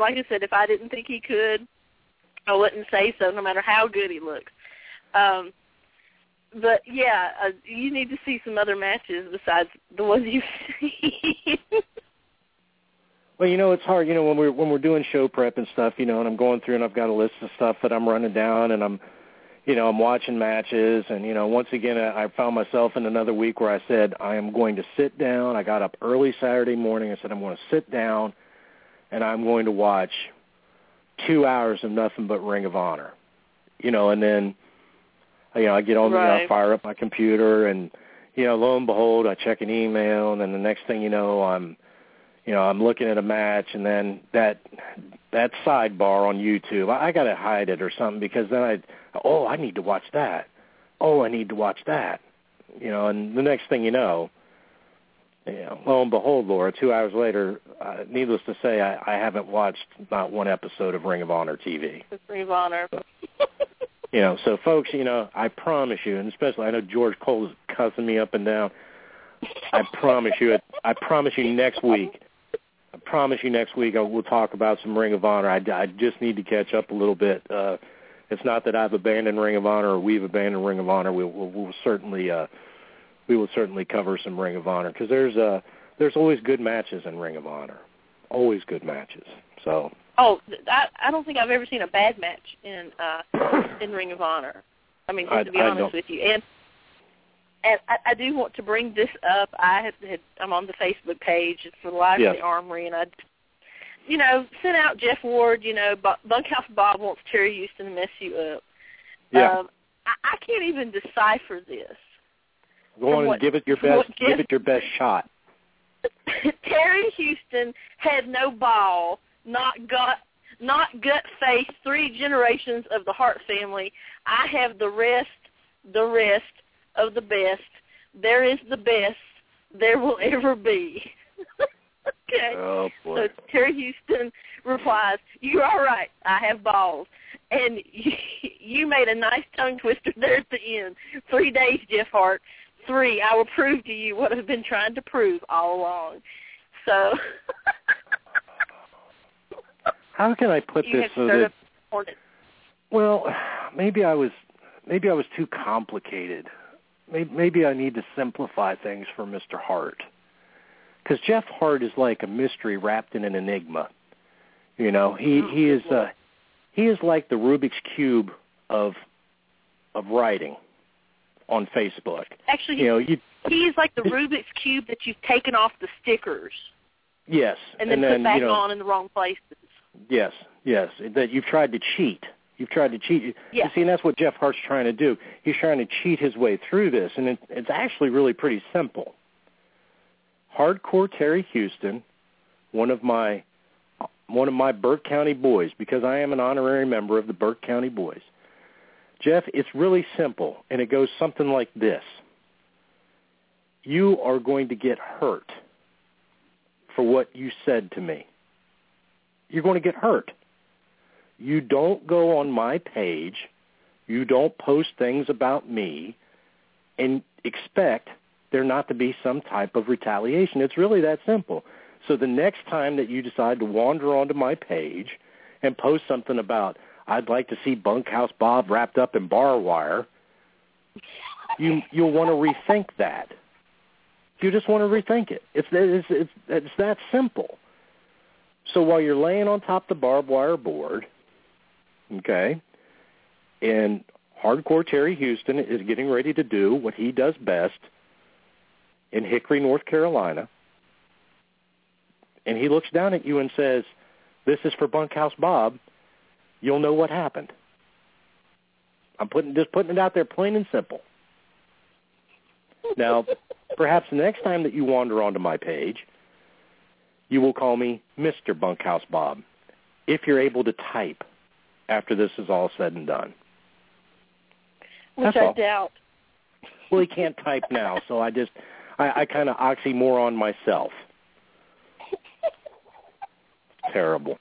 Like I said, if I didn't think he could, I wouldn't say so, no matter how good he looks. Um, but yeah, uh, you need to see some other matches besides the ones you've seen. [LAUGHS] Well, you know, it's hard. You know, when we're when we're doing show prep and stuff, you know, and I'm going through and I've got a list of stuff that I'm running down, and I'm, you know, I'm watching matches, and you know, once again, I found myself in another week where I said I am going to sit down. I got up early Saturday morning. I said I'm going to sit down, and I'm going to watch two hours of nothing but Ring of Honor, you know, and then, you know, I get on, the, I fire up my computer, and you know, lo and behold, I check an email, and then the next thing you know, I'm you know, I'm looking at a match and then that that sidebar on YouTube, I, I got to hide it or something because then I, oh, I need to watch that. Oh, I need to watch that. You know, and the next thing you know, you know, lo and behold, Laura, two hours later, uh, needless to say, I, I haven't watched not one episode of Ring of Honor TV. Ring of Honor. You know, so folks, you know, I promise you, and especially I know George Cole is cussing me up and down. I promise you, I promise you next week. I promise you next week I will talk about some Ring of Honor. I, I just need to catch up a little bit. Uh, it's not that I've abandoned Ring of Honor or we've abandoned Ring of Honor. We'll, we'll, we'll certainly uh, we will certainly cover some Ring of Honor because there's uh, there's always good matches in Ring of Honor, always good matches. So Oh, I I don't think I've ever seen a bad match in uh in Ring of Honor. I mean, just I- to be I honest don't- with you, and and I, I do want to bring this up. I had, had I'm on the Facebook page it's the Live Yes. in the Armory, and I, you know, sent out Jeff Ward. You know, Bu- Bunkhouse Bob wants Terry Houston to mess you up. yeah, Um, I, I can't even decipher this. go on and what- give it your best. what Give it your best shot. [LAUGHS] Terry Houston had no ball, not gut, not gut face. Three generations of the Hart family. I have the rest, the rest of the best. There is the best there will ever be. [LAUGHS] okay. Oh boy. So Terry Houston replies, "You're all right. I have balls." And you, [LAUGHS] you made a nice tongue twister there at the end. Three days, Jeff Hart. Three. I will prove to you what I've been trying to prove all along. So [LAUGHS] How can I put this so that up the hornet. well, [SIGHS] maybe I was maybe I was too complicated. Maybe, maybe I need to simplify things for Mr. Hart. Cuz Jeff Hart is like a mystery wrapped in an enigma. You know, he Oh, he is uh he is like the Rubik's cube of of writing on Facebook. Actually, You know, you he is like the Rubik's cube that you've taken off the stickers yes, and then and put back you know, on in the wrong places. Yes, yes. That you've tried to cheat. You've tried to cheat. Yeah. You see, and that's what Jeff Hart's trying to do. He's trying to cheat his way through this, and it, it's actually really pretty simple. Hardcore Terry Houston, one of my one of my Burke County boys, because I am an honorary member of the Burke County Boys. Jeff, it's really simple, and it goes something like this. You are going to get hurt for what you said to me you're going to get hurt. You don't go on my page, you don't post things about me, and expect there not to be some type of retaliation. It's really that simple. So the next time that you decide to wander onto my page and post something about, I'd like to see Bunkhouse Bob wrapped up in bar wire, you you'll want to rethink that. You just want to rethink it. It's it's it's, it's that simple. So while you're laying on top of the barbed wire board, okay, and hardcore Terry Houston is getting ready to do what he does best in Hickory, North Carolina, and he looks down at you and says, "This is for Bunkhouse Bob," you'll know what happened. I'm putting just putting it out there, plain and simple. Now, [LAUGHS] perhaps the next time that you wander onto my page, you will call me Mr. Bunkhouse Bob if you're able to type after this is all said and done. Which That's I all. doubt. Well, he can't type now, so I just I, I kind of oxymoron myself. Terrible.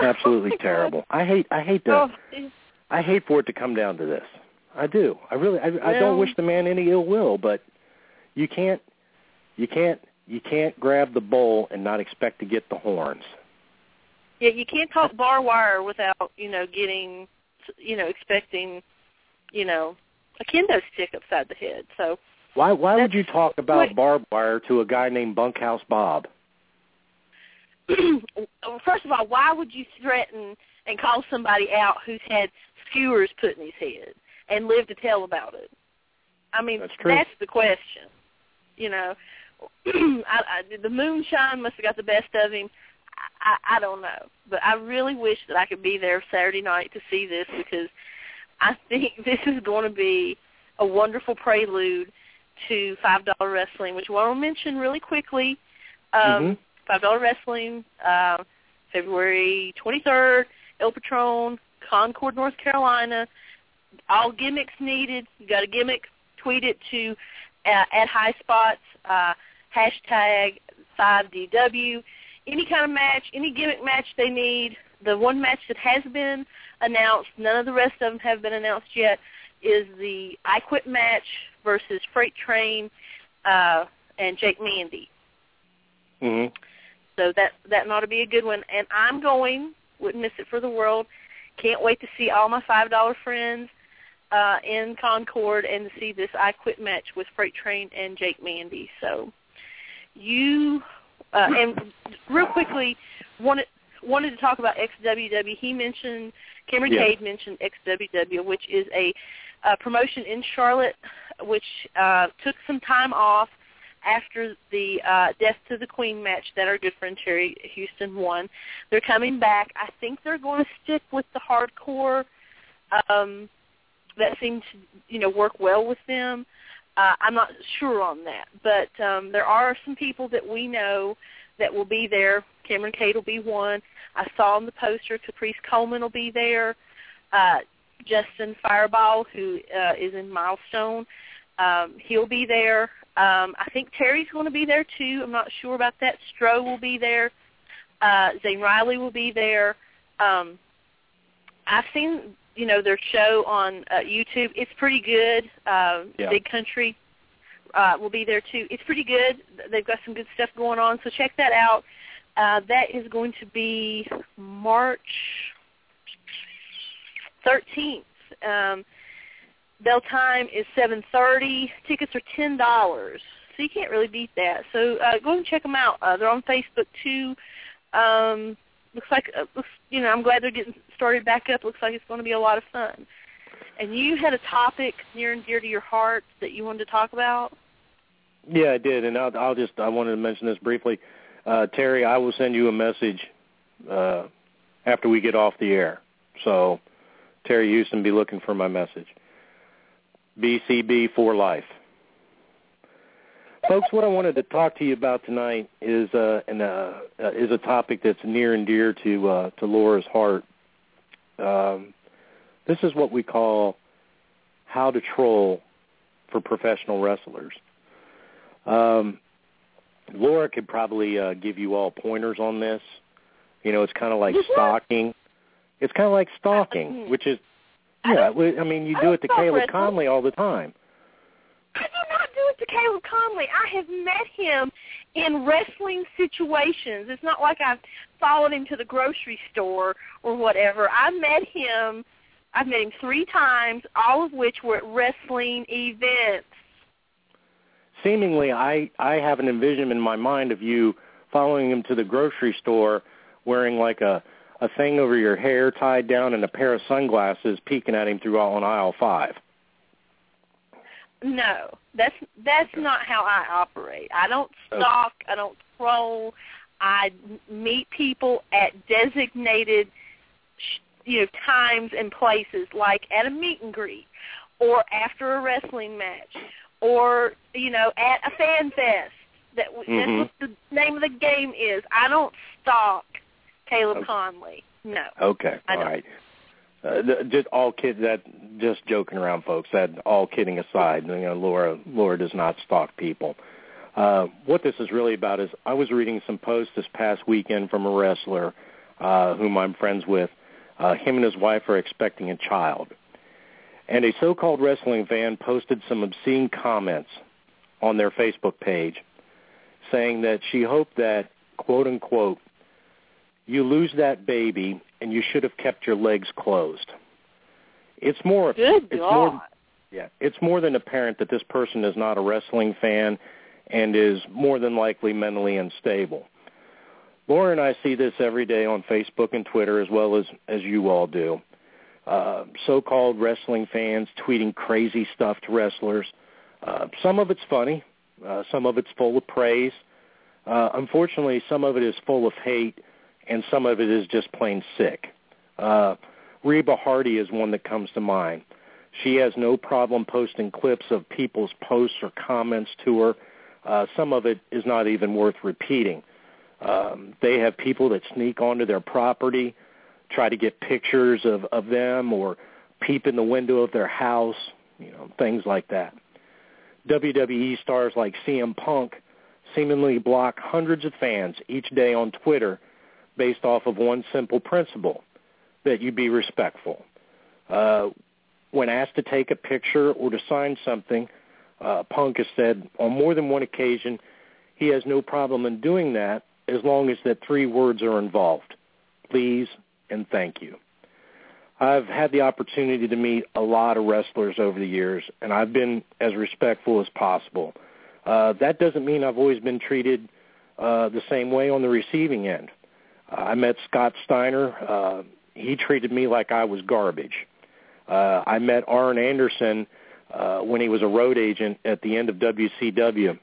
Absolutely [LAUGHS] oh terrible. I hate I hate to Oh, I hate for it to come down to this. I do. I really I, I don't wish the man any ill will, but you can't you can't you can't grab the bull and not expect to get the horns. Yeah, you can't talk bar wire without you know getting, you know, expecting, you know, a kendo stick upside the head. So Why why would you talk about wait. barbed wire to a guy named Bunkhouse Bob? [CLEARS THROAT] first of all, why would you threaten and call somebody out who's had skewers put in his head and live to tell about it? I mean, That's true. the question. You know, [CLEARS THROAT] I, I, the moonshine must have got the best of him. I, I, don't know, but I really wish that I could be there Saturday night to see this because I think [LAUGHS] this is going to be a wonderful prelude to five dollar wrestling, which I want to mention really quickly. Um, Mhm. Five Dollar Wrestling, uh, February 23rd, El Patron, Concord, North Carolina. All gimmicks needed. You got a gimmick? Tweet it to uh, at High Spots, uh, hashtag 5DW. Any kind of match, any gimmick match they need. The one match that has been announced, none of the rest of them have been announced yet, is the I Quit match versus Freight Train uh, and Jake Mandy. Mhm. So that that ought to be a good one. And I'm going. Wouldn't miss it for the world. Can't wait to see all my five dollar friends uh, in Concord and to see this I Quit match with Freight Train and Jake Mandy. So you uh, and real quickly wanted wanted to talk about XWW. He mentioned Kameron Yeah. Kade mentioned XWW, which is a uh, promotion in Charlotte, which uh, took some time off after the uh, Death to the Queen match that our good friend Terry Houston won. They're coming back. I think they're going to stick with the hardcore. Um, that seemed to you know work well with them. Uh, I'm not sure on that, but um, there are some people that we know that will be there. Kameron Kade will be one. I saw on the poster Caprice Coleman will be there. Uh, Justin Fireball, who uh, is in Milestone, um, he'll be there. Um, I think Terry's going to be there too. I'm not sure about that. Stroh will be there. Uh, Zane Riley will be there. Um, I've seen you know their show on uh, YouTube. It's pretty good. Uh, Yeah. Big Country uh, will be there too. It's pretty good. They've got some good stuff going on, so check that out. Uh, that is going to be March 13th. Um, bell time is 7:30. Tickets are ten dollars, so you can't really beat that. So uh, go and check them out. Uh, they're on Facebook too. Um, looks like uh, looks, you know I'm glad they're getting started back up. Looks like it's going to be a lot of fun. And you had a topic near and dear to your heart that you wanted to talk about. Yeah, I did, and I'll, I'll just I wanted to mention this briefly. Uh, Terry, I will send you a message uh, after we get off the air. So, Terry Houston, be looking for my message. BCB for life. Folks, what I wanted to talk to you about tonight is uh, an, uh, uh, is a topic that's near and dear to uh, to Laura's heart. Um, this is what we call how to troll for professional wrestlers. Um, Laura could probably uh, give you all pointers on this. You know, it's kind of like stalking. It's kind of like stalking, which is yeah. I mean, you do it to Caleb Konley all the time. I to Caleb Konley. I have met him in wrestling situations. It's not like I've followed him to the grocery store or whatever. I met him. I've met him three times, all of which were at wrestling events. Seemingly, I I have an envision in my mind of you following him to the grocery store, wearing like a a thing over your hair tied down and a pair of sunglasses, peeking at him through on aisle five. No, that's that's not how I operate. I don't stalk. I don't troll. I meet people at designated, you know, times and places, like at a meet and greet, or after a wrestling match, or you know, at a fan fest. That mm-hmm. that's what the name of the game is. I don't stalk Caleb Okay. Konley. No. Okay, all right. Uh, just all kid that just joking around, folks. That all kidding aside, you know, Laura Laura does not stalk people. Uh, what this is really about is I was reading some posts this past weekend from a wrestler uh, whom I'm friends with. Uh, him and his wife are expecting a child, and a so-called wrestling fan posted some obscene comments on their Facebook page, saying that she hoped that quote unquote you lose that baby and you should have kept your legs closed. It's more Good it's God. more yeah, it's more than apparent that this person is not a wrestling fan and is more than likely mentally unstable. Laura and I see this every day on Facebook and Twitter as well as as you all do. Uh, so-called wrestling fans tweeting crazy stuff to wrestlers. Uh, some of it's funny, uh, some of it's full of praise. Uh, unfortunately, some of it is full of hate, and some of it is just plain sick. Uh, Reby Hardy is one that comes to mind. She has no problem posting clips of people's posts or comments to her. Uh, some of it is not even worth repeating. Um, they have people that sneak onto their property, try to get pictures of, of them, or peep in the window of their house, you know, things like that. WWE stars like CM Punk seemingly block hundreds of fans each day on Twitter based off of one simple principle, that you be respectful. Uh, when asked to take a picture or to sign something, uh, Punk has said on more than one occasion he has no problem in doing that as long as that three words are involved, please and thank you. I've had the opportunity to meet a lot of wrestlers over the years, and I've been as respectful as possible. Uh, that doesn't mean I've always been treated uh, the same way on the receiving end. Uh, I met Scott Steiner. Uh, he treated me like I was garbage. Uh, I met Arn Anderson uh, when he was a road agent at the end of WCW,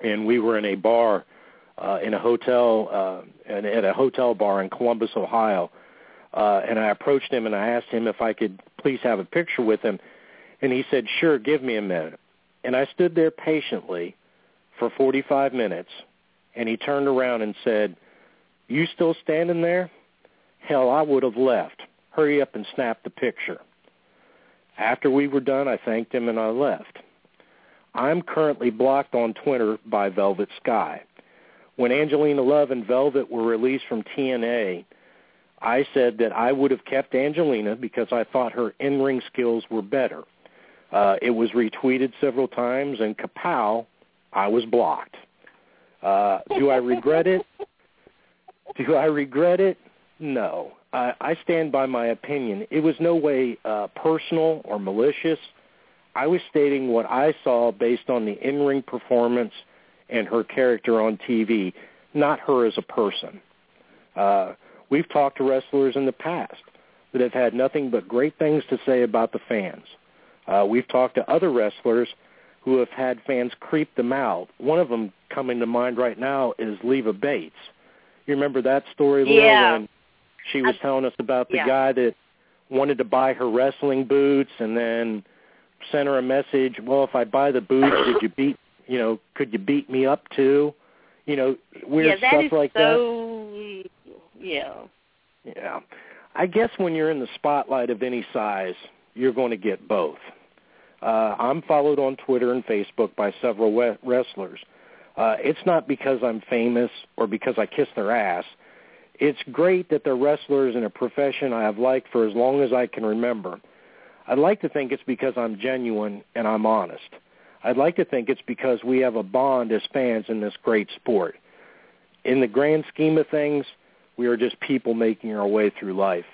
and we were in a bar uh, in a hotel uh, and at a hotel bar in Columbus, Ohio. Uh, and I approached him and I asked him if I could please have a picture with him, and he said, "Sure, give me a minute." And I stood there patiently for 45 minutes, and he turned around and said, "You still standing there? Hell, I would have left. Hurry up and snap the picture." After we were done, I thanked him and I left. I'm currently blocked on Twitter by Velvet Sky. When Angelina Love and Velvet were released from TNA, I said that I would have kept Angelina because I thought her in-ring skills were better. Uh, it was retweeted several times, and kapow, I was blocked. Uh, do I regret it? [LAUGHS] [LAUGHS] Do I regret it? No. I, I stand by my opinion. It was no way uh, personal or malicious. I was stating what I saw based on the in-ring performance and her character on TV, not her as a person. Uh, we've talked to wrestlers in the past that have had nothing but great things to say about the fans. Uh, we've talked to other wrestlers who have had fans creep them out. One of them coming to mind right now is Leva Bates. You remember that story, Laura, Yeah. when she was I- telling us about the yeah. guy that wanted to buy her wrestling boots and then sent her a message, well, if I buy the boots, could you beat, you know, could you beat me up too? You know, weird yeah, stuff like that. Yeah. Yeah. I guess when you're in the spotlight of any size, you're going to get both. Uh, I'm followed on Twitter and Facebook by several we- wrestlers. Uh, it's not because I'm famous or because I kiss their ass. It's great that they're wrestlers in a profession I have liked for as long as I can remember. I'd like to think it's because I'm genuine and I'm honest. I'd like to think it's because we have a bond as fans in this great sport. In the grand scheme of things, we are just people making our way through life.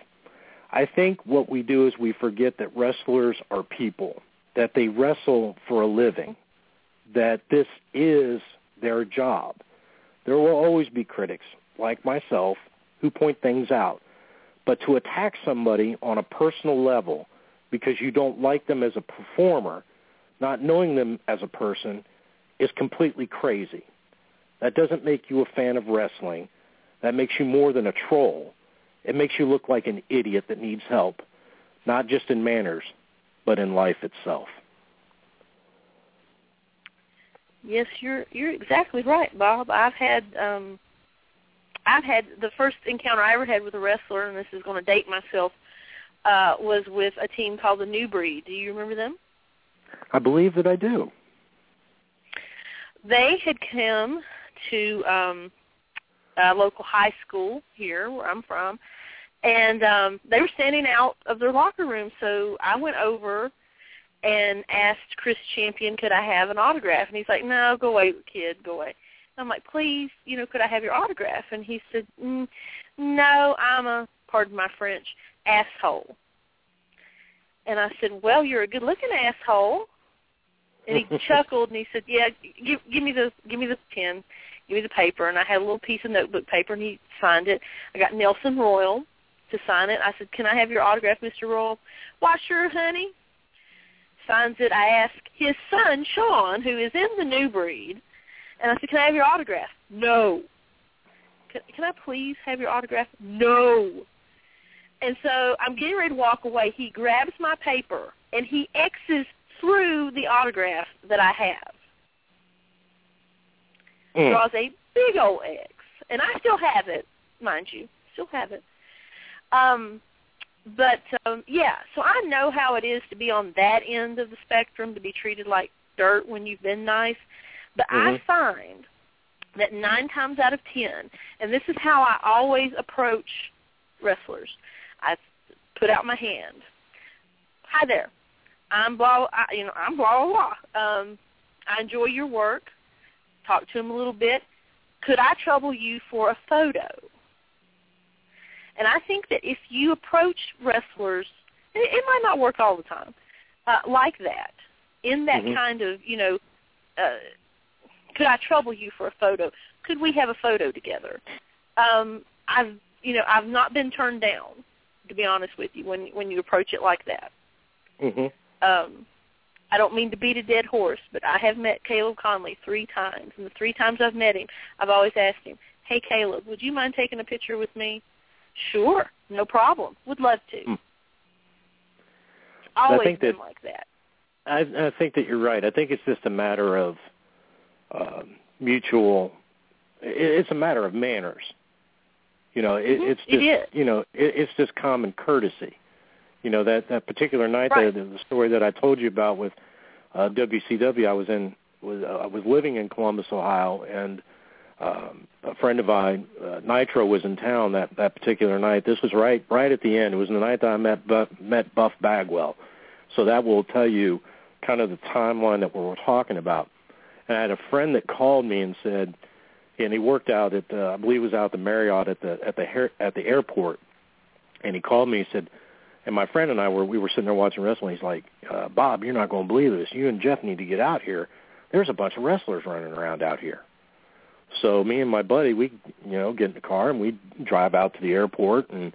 I think what we do is we forget that wrestlers are people, that they wrestle for a living, that this is their job. There will always be critics, like myself, who point things out. But to attack somebody on a personal level because you don't like them as a performer, not knowing them as a person, is completely crazy. That doesn't make you a fan of wrestling. That makes you more than a troll. It makes you look like an idiot that needs help, not just in manners, but in life itself. Yes, you're you're exactly right, Bob. I've had um I've had the first encounter I ever had with a wrestler, and this is going to date myself, uh, was with a team called the New Breed. Do you remember them? I believe that I do. They had come to um, a local high school here, where I'm from, and um, they were standing out of their locker room. So I went over and asked Chris Champion, could I have an autograph? And he's like, no, go away, kid, go away. And I'm like, please, you know, could I have your autograph? And he said, mm, no, I'm a, pardon my French, asshole. And I said, well, you're a good-looking asshole. And he [LAUGHS] chuckled and he said, yeah, give, give me the, give me the pen, give me the paper. And I had a little piece of notebook paper and he signed it. I got Nelson Royal to sign it. I said, can I have your autograph, Mr. Royal? Why, sure, honey signs it. I ask his son, Sean, who is in the new breed, and I said, can I have your autograph? No. Can, can I please have your autograph? No. And so I'm getting ready to walk away. He grabs my paper, and he X's through the autograph that I have. Mm. Draws a big old X. And I still have it, mind you. Still have it. Um, but um yeah, so I know how it is to be on that end of the spectrum to be treated like dirt when you've been nice. But I Mhm. find that nine times out of ten, and this is how I always approach wrestlers. I put out my hand. Hi there. I'm blah. I, you know, I'm blah blah blah. Um, I enjoy your work. Talk to him a little bit. Could I trouble you for a photo? And I think that if you approach wrestlers, it, it might not work all the time, uh, like that, in that Mhm. kind of, you know, uh, could I trouble you for a photo? Could we have a photo together? Um, I've, you know, I've not been turned down, to be honest with you, when when you approach it like that. hmm Um, I don't mean to beat a dead horse, but I have met Caleb Konley three times, and the three times I've met him, I've always asked him, "Hey, Caleb, would you mind taking a picture with me?" Sure, no problem. Would love to. Hmm. Always think been that- like that. I, I think that you're right. I think it's just a matter of uh, mutual. It, it's a matter of manners. You know, it, Mhm, it's just you know, it, it's just common courtesy. You know that that particular night, Right. the, the story that I told you about with uh, WCW, I was in was uh, I was living in Columbus, Ohio, and um, a friend of mine, uh, Nitro, was in town that that particular night. This was right right at the end. It was the night that I met Buff, met Buff Bagwell. So that will tell you kind of the timeline that we were talking about. And I had a friend that called me and said, and he worked out at the, I believe it was out at the Marriott at the at the at the airport, and he called me. He said, and my friend and I were we were sitting there watching wrestling. He's like, uh, Bob, you're not going to believe this. You and Jeff need to get out here. There's a bunch of wrestlers running around out here. So me and my buddy, we you know get in the car and we drive out to the airport, and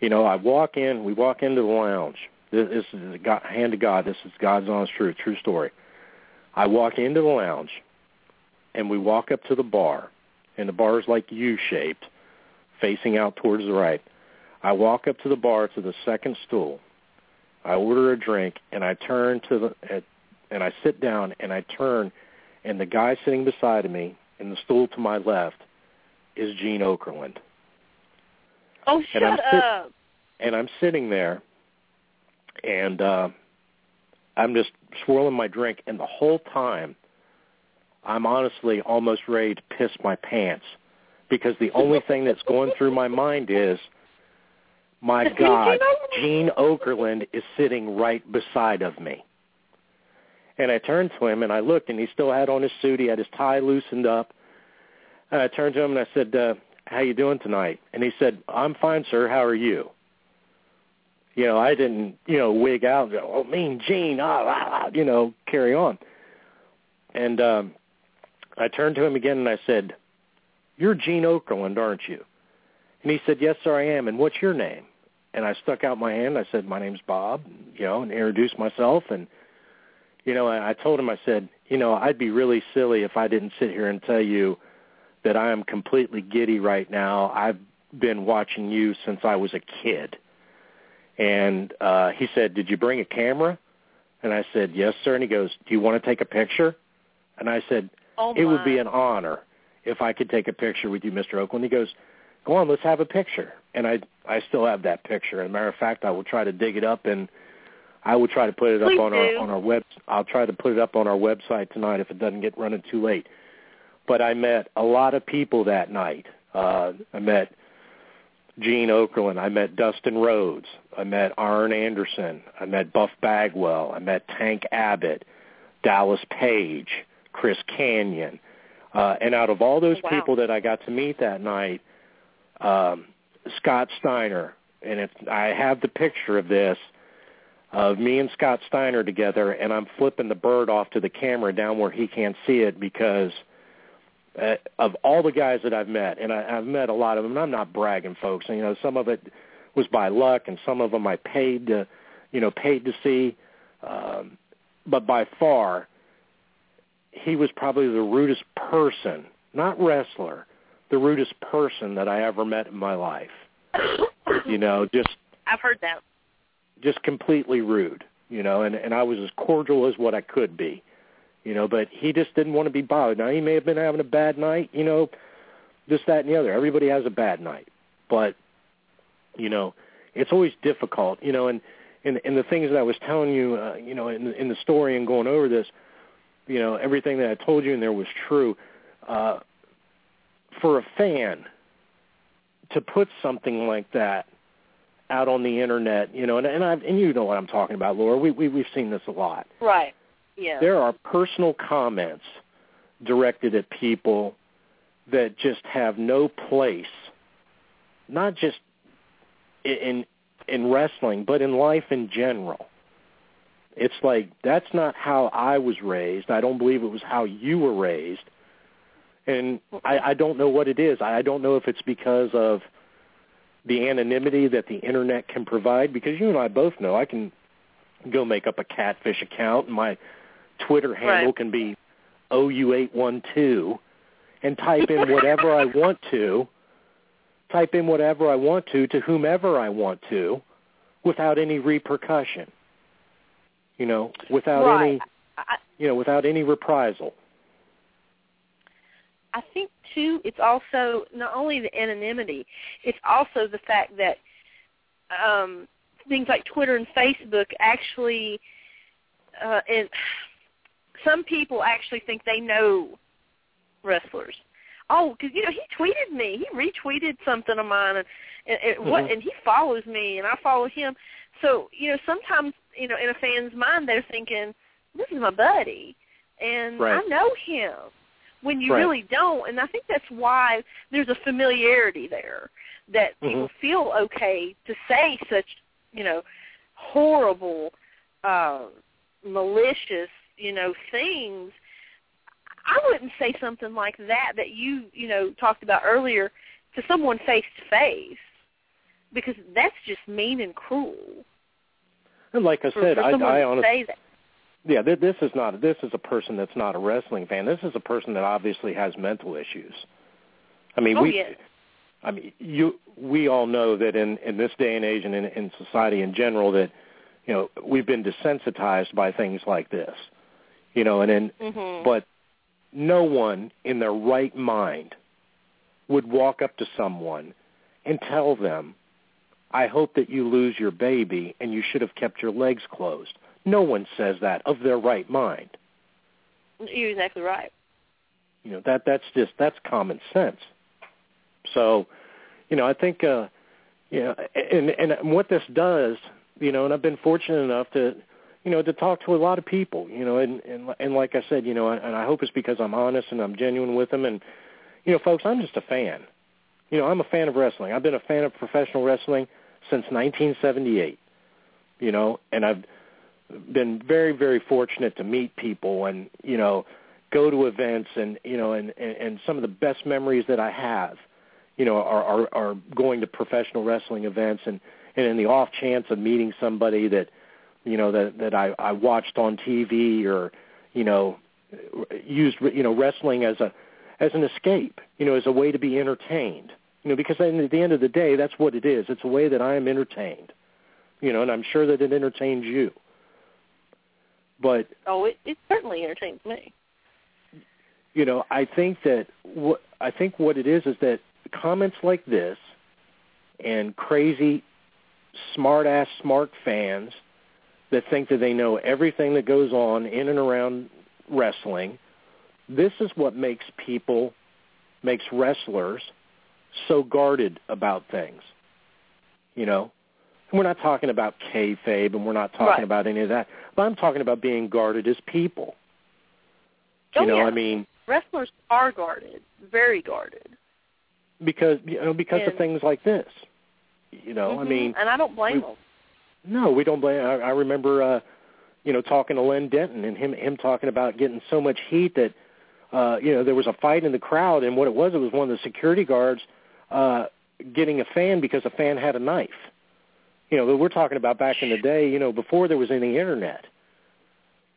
you know I walk in. We walk into the lounge. This, this is God, hand to God. This is God's honest truth, true story. I walk into the lounge, and we walk up to the bar, and the bar is like U-shaped, facing out towards the right. I walk up to the bar to the second stool. I order a drink, and I turn to the and I sit down, and I turn, and the guy sitting beside me in the stool to my left is Gene Okerlund. Oh, shut and I'm sit- up! and I'm sitting there, and uh, I'm just swirling my drink, and the whole time, I'm honestly almost ready to piss my pants because the only thing that's going through my mind is, my [LAUGHS] God, Gene Okerlund is sitting right beside of me. And I turned to him and I looked, and he still had on his suit. He had his tie loosened up. And I turned to him and I said, uh, "How you doing tonight?" And he said, "I'm fine, sir. How are you?" You know, I didn't, you know, wig out. And go, oh, mean Gene, ah, ah, ah, you know, carry on. And um, I turned to him again and I said, "You're Gene Okerlund, aren't you?" And he said, "Yes, sir, I am. And what's your name?" And I stuck out my hand. I said, "My name's Bob." You know, and introduced myself and you know, I told him, I said, you know, I'd be really silly if I didn't sit here and tell you that I am completely giddy right now. I've been watching you since I was a kid. And uh, he said, did you bring a camera? And I said, yes, sir. And he goes, do you want to take a picture? And I said, oh it would be an honor if I could take a picture with you, Mr. Okerlund. He goes, go on, let's have a picture. And I I still have that picture. As a matter of fact, I will try to dig it up and – I will try to put it up Please on do. our on our web. I'll try to put it up on our website tonight if it doesn't get running too late. But I met a lot of people that night. Uh, I met Gene Okerlund. I met Dustin Rhodes. I met Arn Anderson. I met Buff Bagwell. I met Tank Abbott, Dallas Page, Chris Kanyon. Uh, and out of all those Wow. people that I got to meet that night, um, Scott Steiner, and it's, I have the picture of this of me and Scott Steiner together, and I'm flipping the bird off to the camera down where he can't see it because uh, of all the guys that I've met, and I, I've met a lot of them. And I'm not bragging, folks. And, You know, some of it was by luck, and some of them I paid to, you know, paid to see. Um, but by far, he was probably the rudest person, not wrestler, the rudest person that I ever met in my life. [LAUGHS] You know, just I've heard that. Just completely rude, you know, and and I was as cordial as what I could be, you know, but he just didn't want to be bothered. Now he may have been having a bad night, you know, this, that, and the other. Everybody has a bad night, but you know, it's always difficult, you know, and and and the things that I was telling you, uh, you know, in the, in the story and going over this, you know, everything that I told you in there was true. Uh, for a fan to put something like that out on the internet, you know, and and I and you know what I'm talking about, Laura. We we we've seen this a lot. Right. Yeah. There are personal comments directed at people that just have no place, not just in in wrestling, but in life in general. It's like that's not how I was raised. I don't believe it was how you were raised. And I, I don't know what it is. I don't know if it's because of the anonymity that the internet can provide because you and I both know I can go make up a catfish account and my Twitter handle Right. can be OU812 and type in whatever I [LAUGHS] want to, type in whatever I want to to whomever I want to without any repercussion. You know, without right. any, you know, without any reprisal. I think too, it's also not only the anonymity, it's also the fact that um, things like Twitter and Facebook actually, uh, and some people actually think they know wrestlers. Oh, because you know he tweeted me, he retweeted something of mine, and and, and what, Mhm. and he follows me, and I follow him. So you know, sometimes you know, in a fan's mind, they're thinking, this is my buddy, and Right. I know him. When you Right. really don't, and I think that's why there's a familiarity there that people Mhm. feel okay to say such, you know, horrible, uh, malicious, you know, things. I wouldn't say something like that that you, you know, talked about earlier to someone face to face because that's just mean and cruel. And like I said, for I, I honestly, say that. Yeah, th- this is not this is a person that's not a wrestling fan. This is a person that obviously has mental issues. I mean, Oh, we, yes. I mean, you, we all know that in in this day and age and in, in society in general that you know we've been desensitized by things like this. You know, and then Mhm. but no one in their right mind would walk up to someone and tell them, I hope that you lose your baby and you should have kept your legs closed. No one says that of their right mind. You're exactly right. You know, that that's just that's common sense. So, you know, I think uh you know and and what this does, you know, and I've been fortunate enough to you know, to talk to a lot of people, you know, and and and like I said, you know, and I hope it's because I'm honest and I'm genuine with them and you know, folks, I'm just a fan. You know, I'm a fan of wrestling. I've been a fan of professional wrestling since 1978. You know, and I've been very very fortunate to meet people and, you know, go to events and, you know, and and, and some of the best memories that I have, you know, are are are going to professional wrestling events and and in the off chance of meeting somebody that you know that that I I watched on TV or you know used you know wrestling as a as an escape, you know, as a way to be entertained. You know, because at the end of the day, that's what it is. It's a way that I am entertained. You know, and I'm sure that it entertains you. But Oh, it, it certainly entertains me. you know, I think that what I think what it is is that comments like this and crazy smart ass smart fans that think that they know everything that goes on in and around wrestling, this is what makes people makes wrestlers so guarded about things. You know? And we're not talking about kayfabe and we're not talking Right. about any of that. But I'm talking about being guarded as people. You Oh, know, yeah. I mean Wrestlers are guarded, very guarded. because you know because of things like this. You know, I Mhm. mean, and I don't blame we- them. no, we don't blame. I, I remember, uh, you know, talking to Len Denton and him him talking about getting so much heat that, uh, you know, there was a fight in the crowd, and what it was, it was one of the security guards uh, getting a fan because a fan had a knife. You know, we're talking about back in the day, you know, before there was any internet.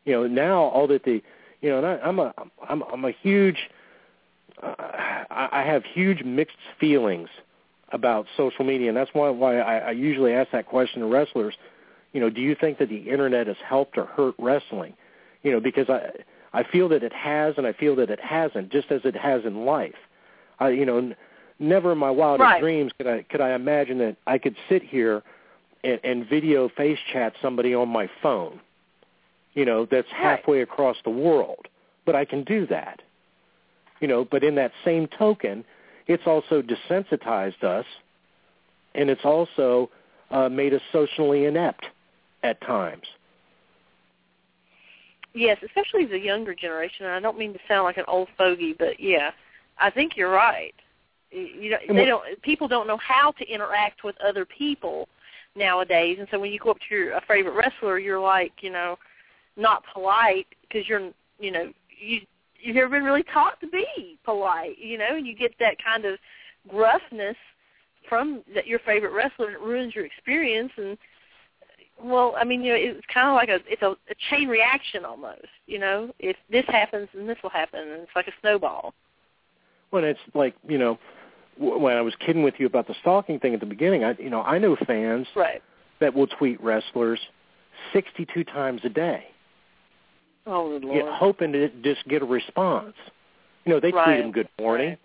You know, now all that the, you know, and I, I'm a I'm I'm a huge, uh, I, have huge mixed feelings about social media, and that's why why I, I usually ask that question to wrestlers. You know, do you think that the internet has helped or hurt wrestling? You know, because I I feel that it has, and I feel that it hasn't, just as it has in life. I you know, n- never in my wildest Right. dreams could I could I imagine that I could sit here and, and video face chat somebody on my phone. You know, that's Right. halfway across the world, but I can do that. You know, but in that same token, it's also desensitized us, and it's also uh, made us socially inept at times. Yes, especially the younger generation. I don't mean to sound like an old fogey, but yeah, I think you're right. You know, they don't. People don't know how to interact with other people nowadays, and so when you go up to your a favorite wrestler, you're like, you know, not polite because you're, you know, you you've never been really taught to be polite. You know, and you get that kind of gruffness from that your favorite wrestler, and it ruins your experience. And well, I mean, you know, it's kind of like a it's a, a chain reaction almost. You know, if this happens, then this will happen, and it's like a snowball. When it's like you know, when I was kidding with you about the stalking thing at the beginning, I you know I know fans Right. that will tweet wrestlers 62 times a day, Oh, you lord. know, hoping to just get a response. You know, they Right. tweet them good morning. Right.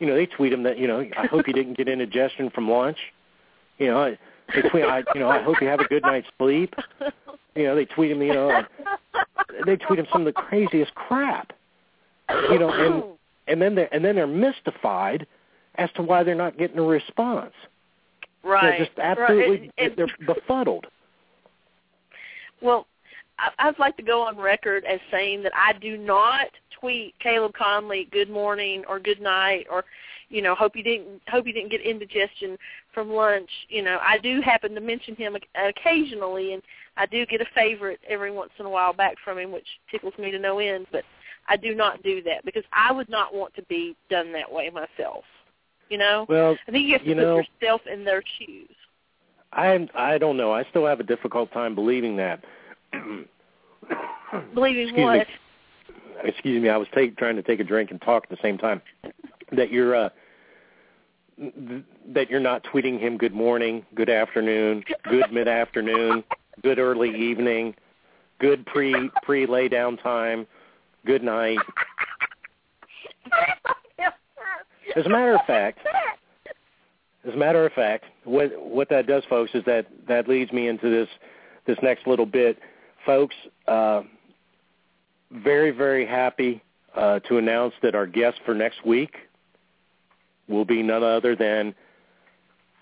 You know, they tweet them that you know I hope you didn't get indigestion from lunch. You know, I- they tweet I you know I hope you have a good night's sleep. You know, they tweet them you know they tweet them some of the craziest crap. You know, and and then they and then they're mystified as to why they're not getting a response. right. They're just absolutely Right. And- and- they're befuddled. Well, I'd like to go on record as saying that I do not tweet Caleb Konley good morning or good night or you know hope you didn't hope you didn't get indigestion from lunch you know I do happen to mention him occasionally and I do get a favorite every once in a while back from him which tickles me to no end but I do not do that because I would not want to be done that way myself you know well I think you have to you put know, yourself in their shoes I I don't know. I still have a difficult time believing that. [COUGHS] believing Excuse what me. Excuse me. I was take, trying to take a drink and talk at the same time. [LAUGHS] That you're uh, th- that you're not tweeting him good morning, good afternoon, good [LAUGHS] mid afternoon, good early evening, good pre pre lay down time, good night. [LAUGHS] As a matter of fact, as a matter of fact, what what that does, folks, is that that leads me into this this next little bit, folks. Uh, very very happy uh, to announce that our guest for next week will be none other than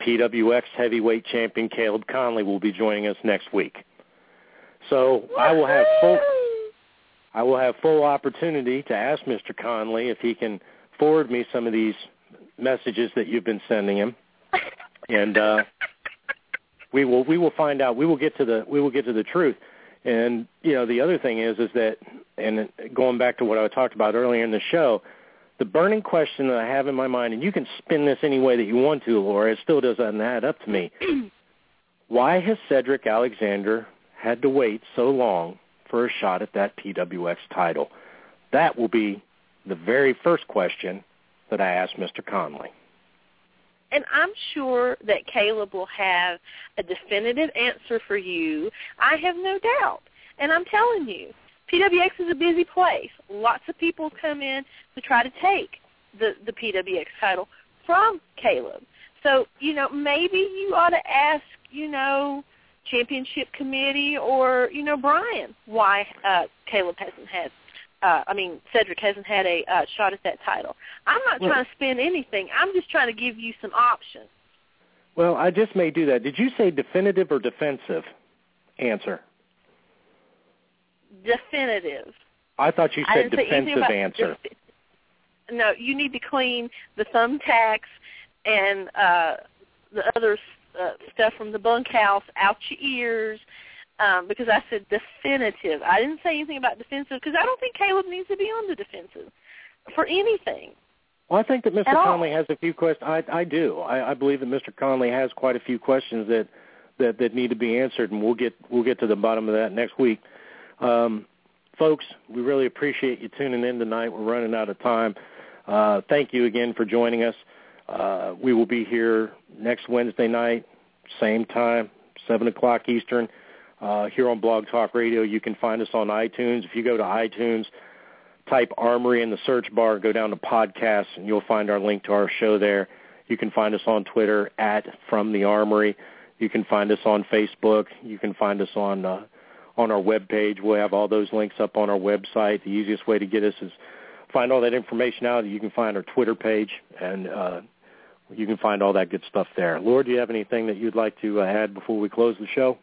PWX heavyweight champion Caleb Konley will be joining us next week. So I will have full I will have full opportunity to ask Mr. Konley if he can forward me some of these messages that you've been sending him [LAUGHS] and uh, we will we will find out. We will get to the we will get to the truth. And you know, the other thing is is that, and going back to what I talked about earlier in the show, the burning question that I have in my mind, and you can spin this any way that you want to, Laura, it still doesn't add up to me. [CLEARS THROAT] Why has Cedric Alexander had to wait so long for a shot at that PWX title? That will be the very first question that I asked Mr. Konley and I'm sure that Caleb will have a definitive answer for you. I have no doubt. And I'm telling you, PWX is a busy place. Lots of people come in to try to take the the PWX title from Caleb. So, you know, maybe you ought to ask, you know, championship committee or, you know, Brian why uh Caleb hasn't had uh, I mean, Cedric hasn't had a uh, shot at that title. I'm not well, trying to spin anything. I'm just trying to give you some options. Well, I just may do that. Did you say definitive or defensive answer? Definitive. I thought you said defensive answer. Def- no, you need to clean the thumbtacks and uh, the other uh, stuff from the bunkhouse out your ears um, because I said definitive. I didn't say anything about defensive because I don't think Caleb needs to be on the defensive for anything. Well, I think that Mr. Konley all. has a few questions. I, I do. I, I believe that Mr. Konley has quite a few questions that, that that need to be answered, and we'll get we'll get to the bottom of that next week. Um, folks, we really appreciate you tuning in tonight. We're running out of time. Uh, thank you again for joining us. Uh, we will be here next Wednesday night, same time, seven o'clock Eastern uh, here on Blog Talk Radio. You can find us on iTunes. If you go to iTunes, type Armory in the search bar, go down to podcasts, and you'll find our link to our show there. You can find us on Twitter at From the Armory. You can find us on Facebook. You can find us on uh, on our web page. We'll have all those links up on our website. The easiest way to get us is find all that information out. You can find our Twitter page, and uh, you can find all that good stuff there. Laura, do you have anything that you'd like to uh, add before we close the show?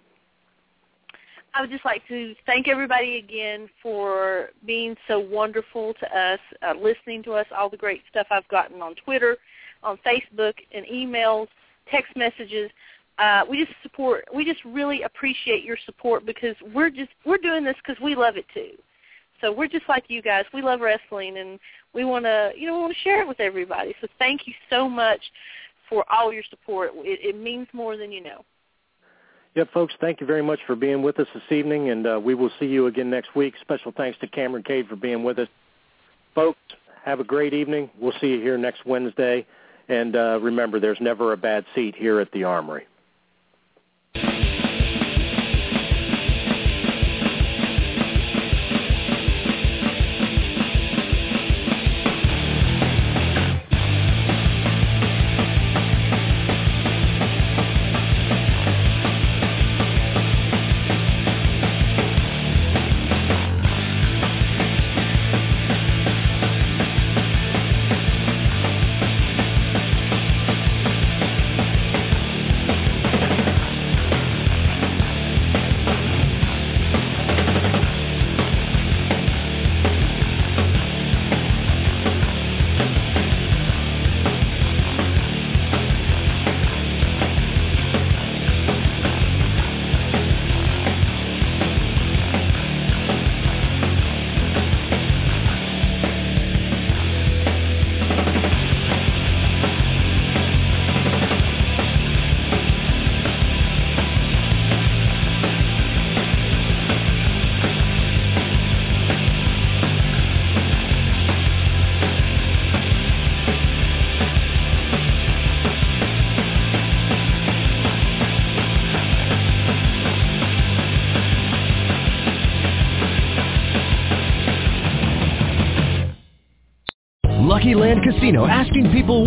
I would just like to thank everybody again for being so wonderful to us, uh, listening to us, all the great stuff I've gotten on Twitter, on Facebook, and emails, text messages. Uh, we just support. We just really appreciate your support because we're just we're doing this because we love it too. So we're just like you guys. We love wrestling, and we want to you know want to share it with everybody. So thank you so much for all your support. It, it means more than you know. Yep, folks, thank you very much for being with us this evening, and uh, we will see you again next week. Special thanks to Kameron Kade for being with us. Folks, have a great evening. We'll see you here next Wednesday. And uh, remember, there's never a bad seat here at the Armory.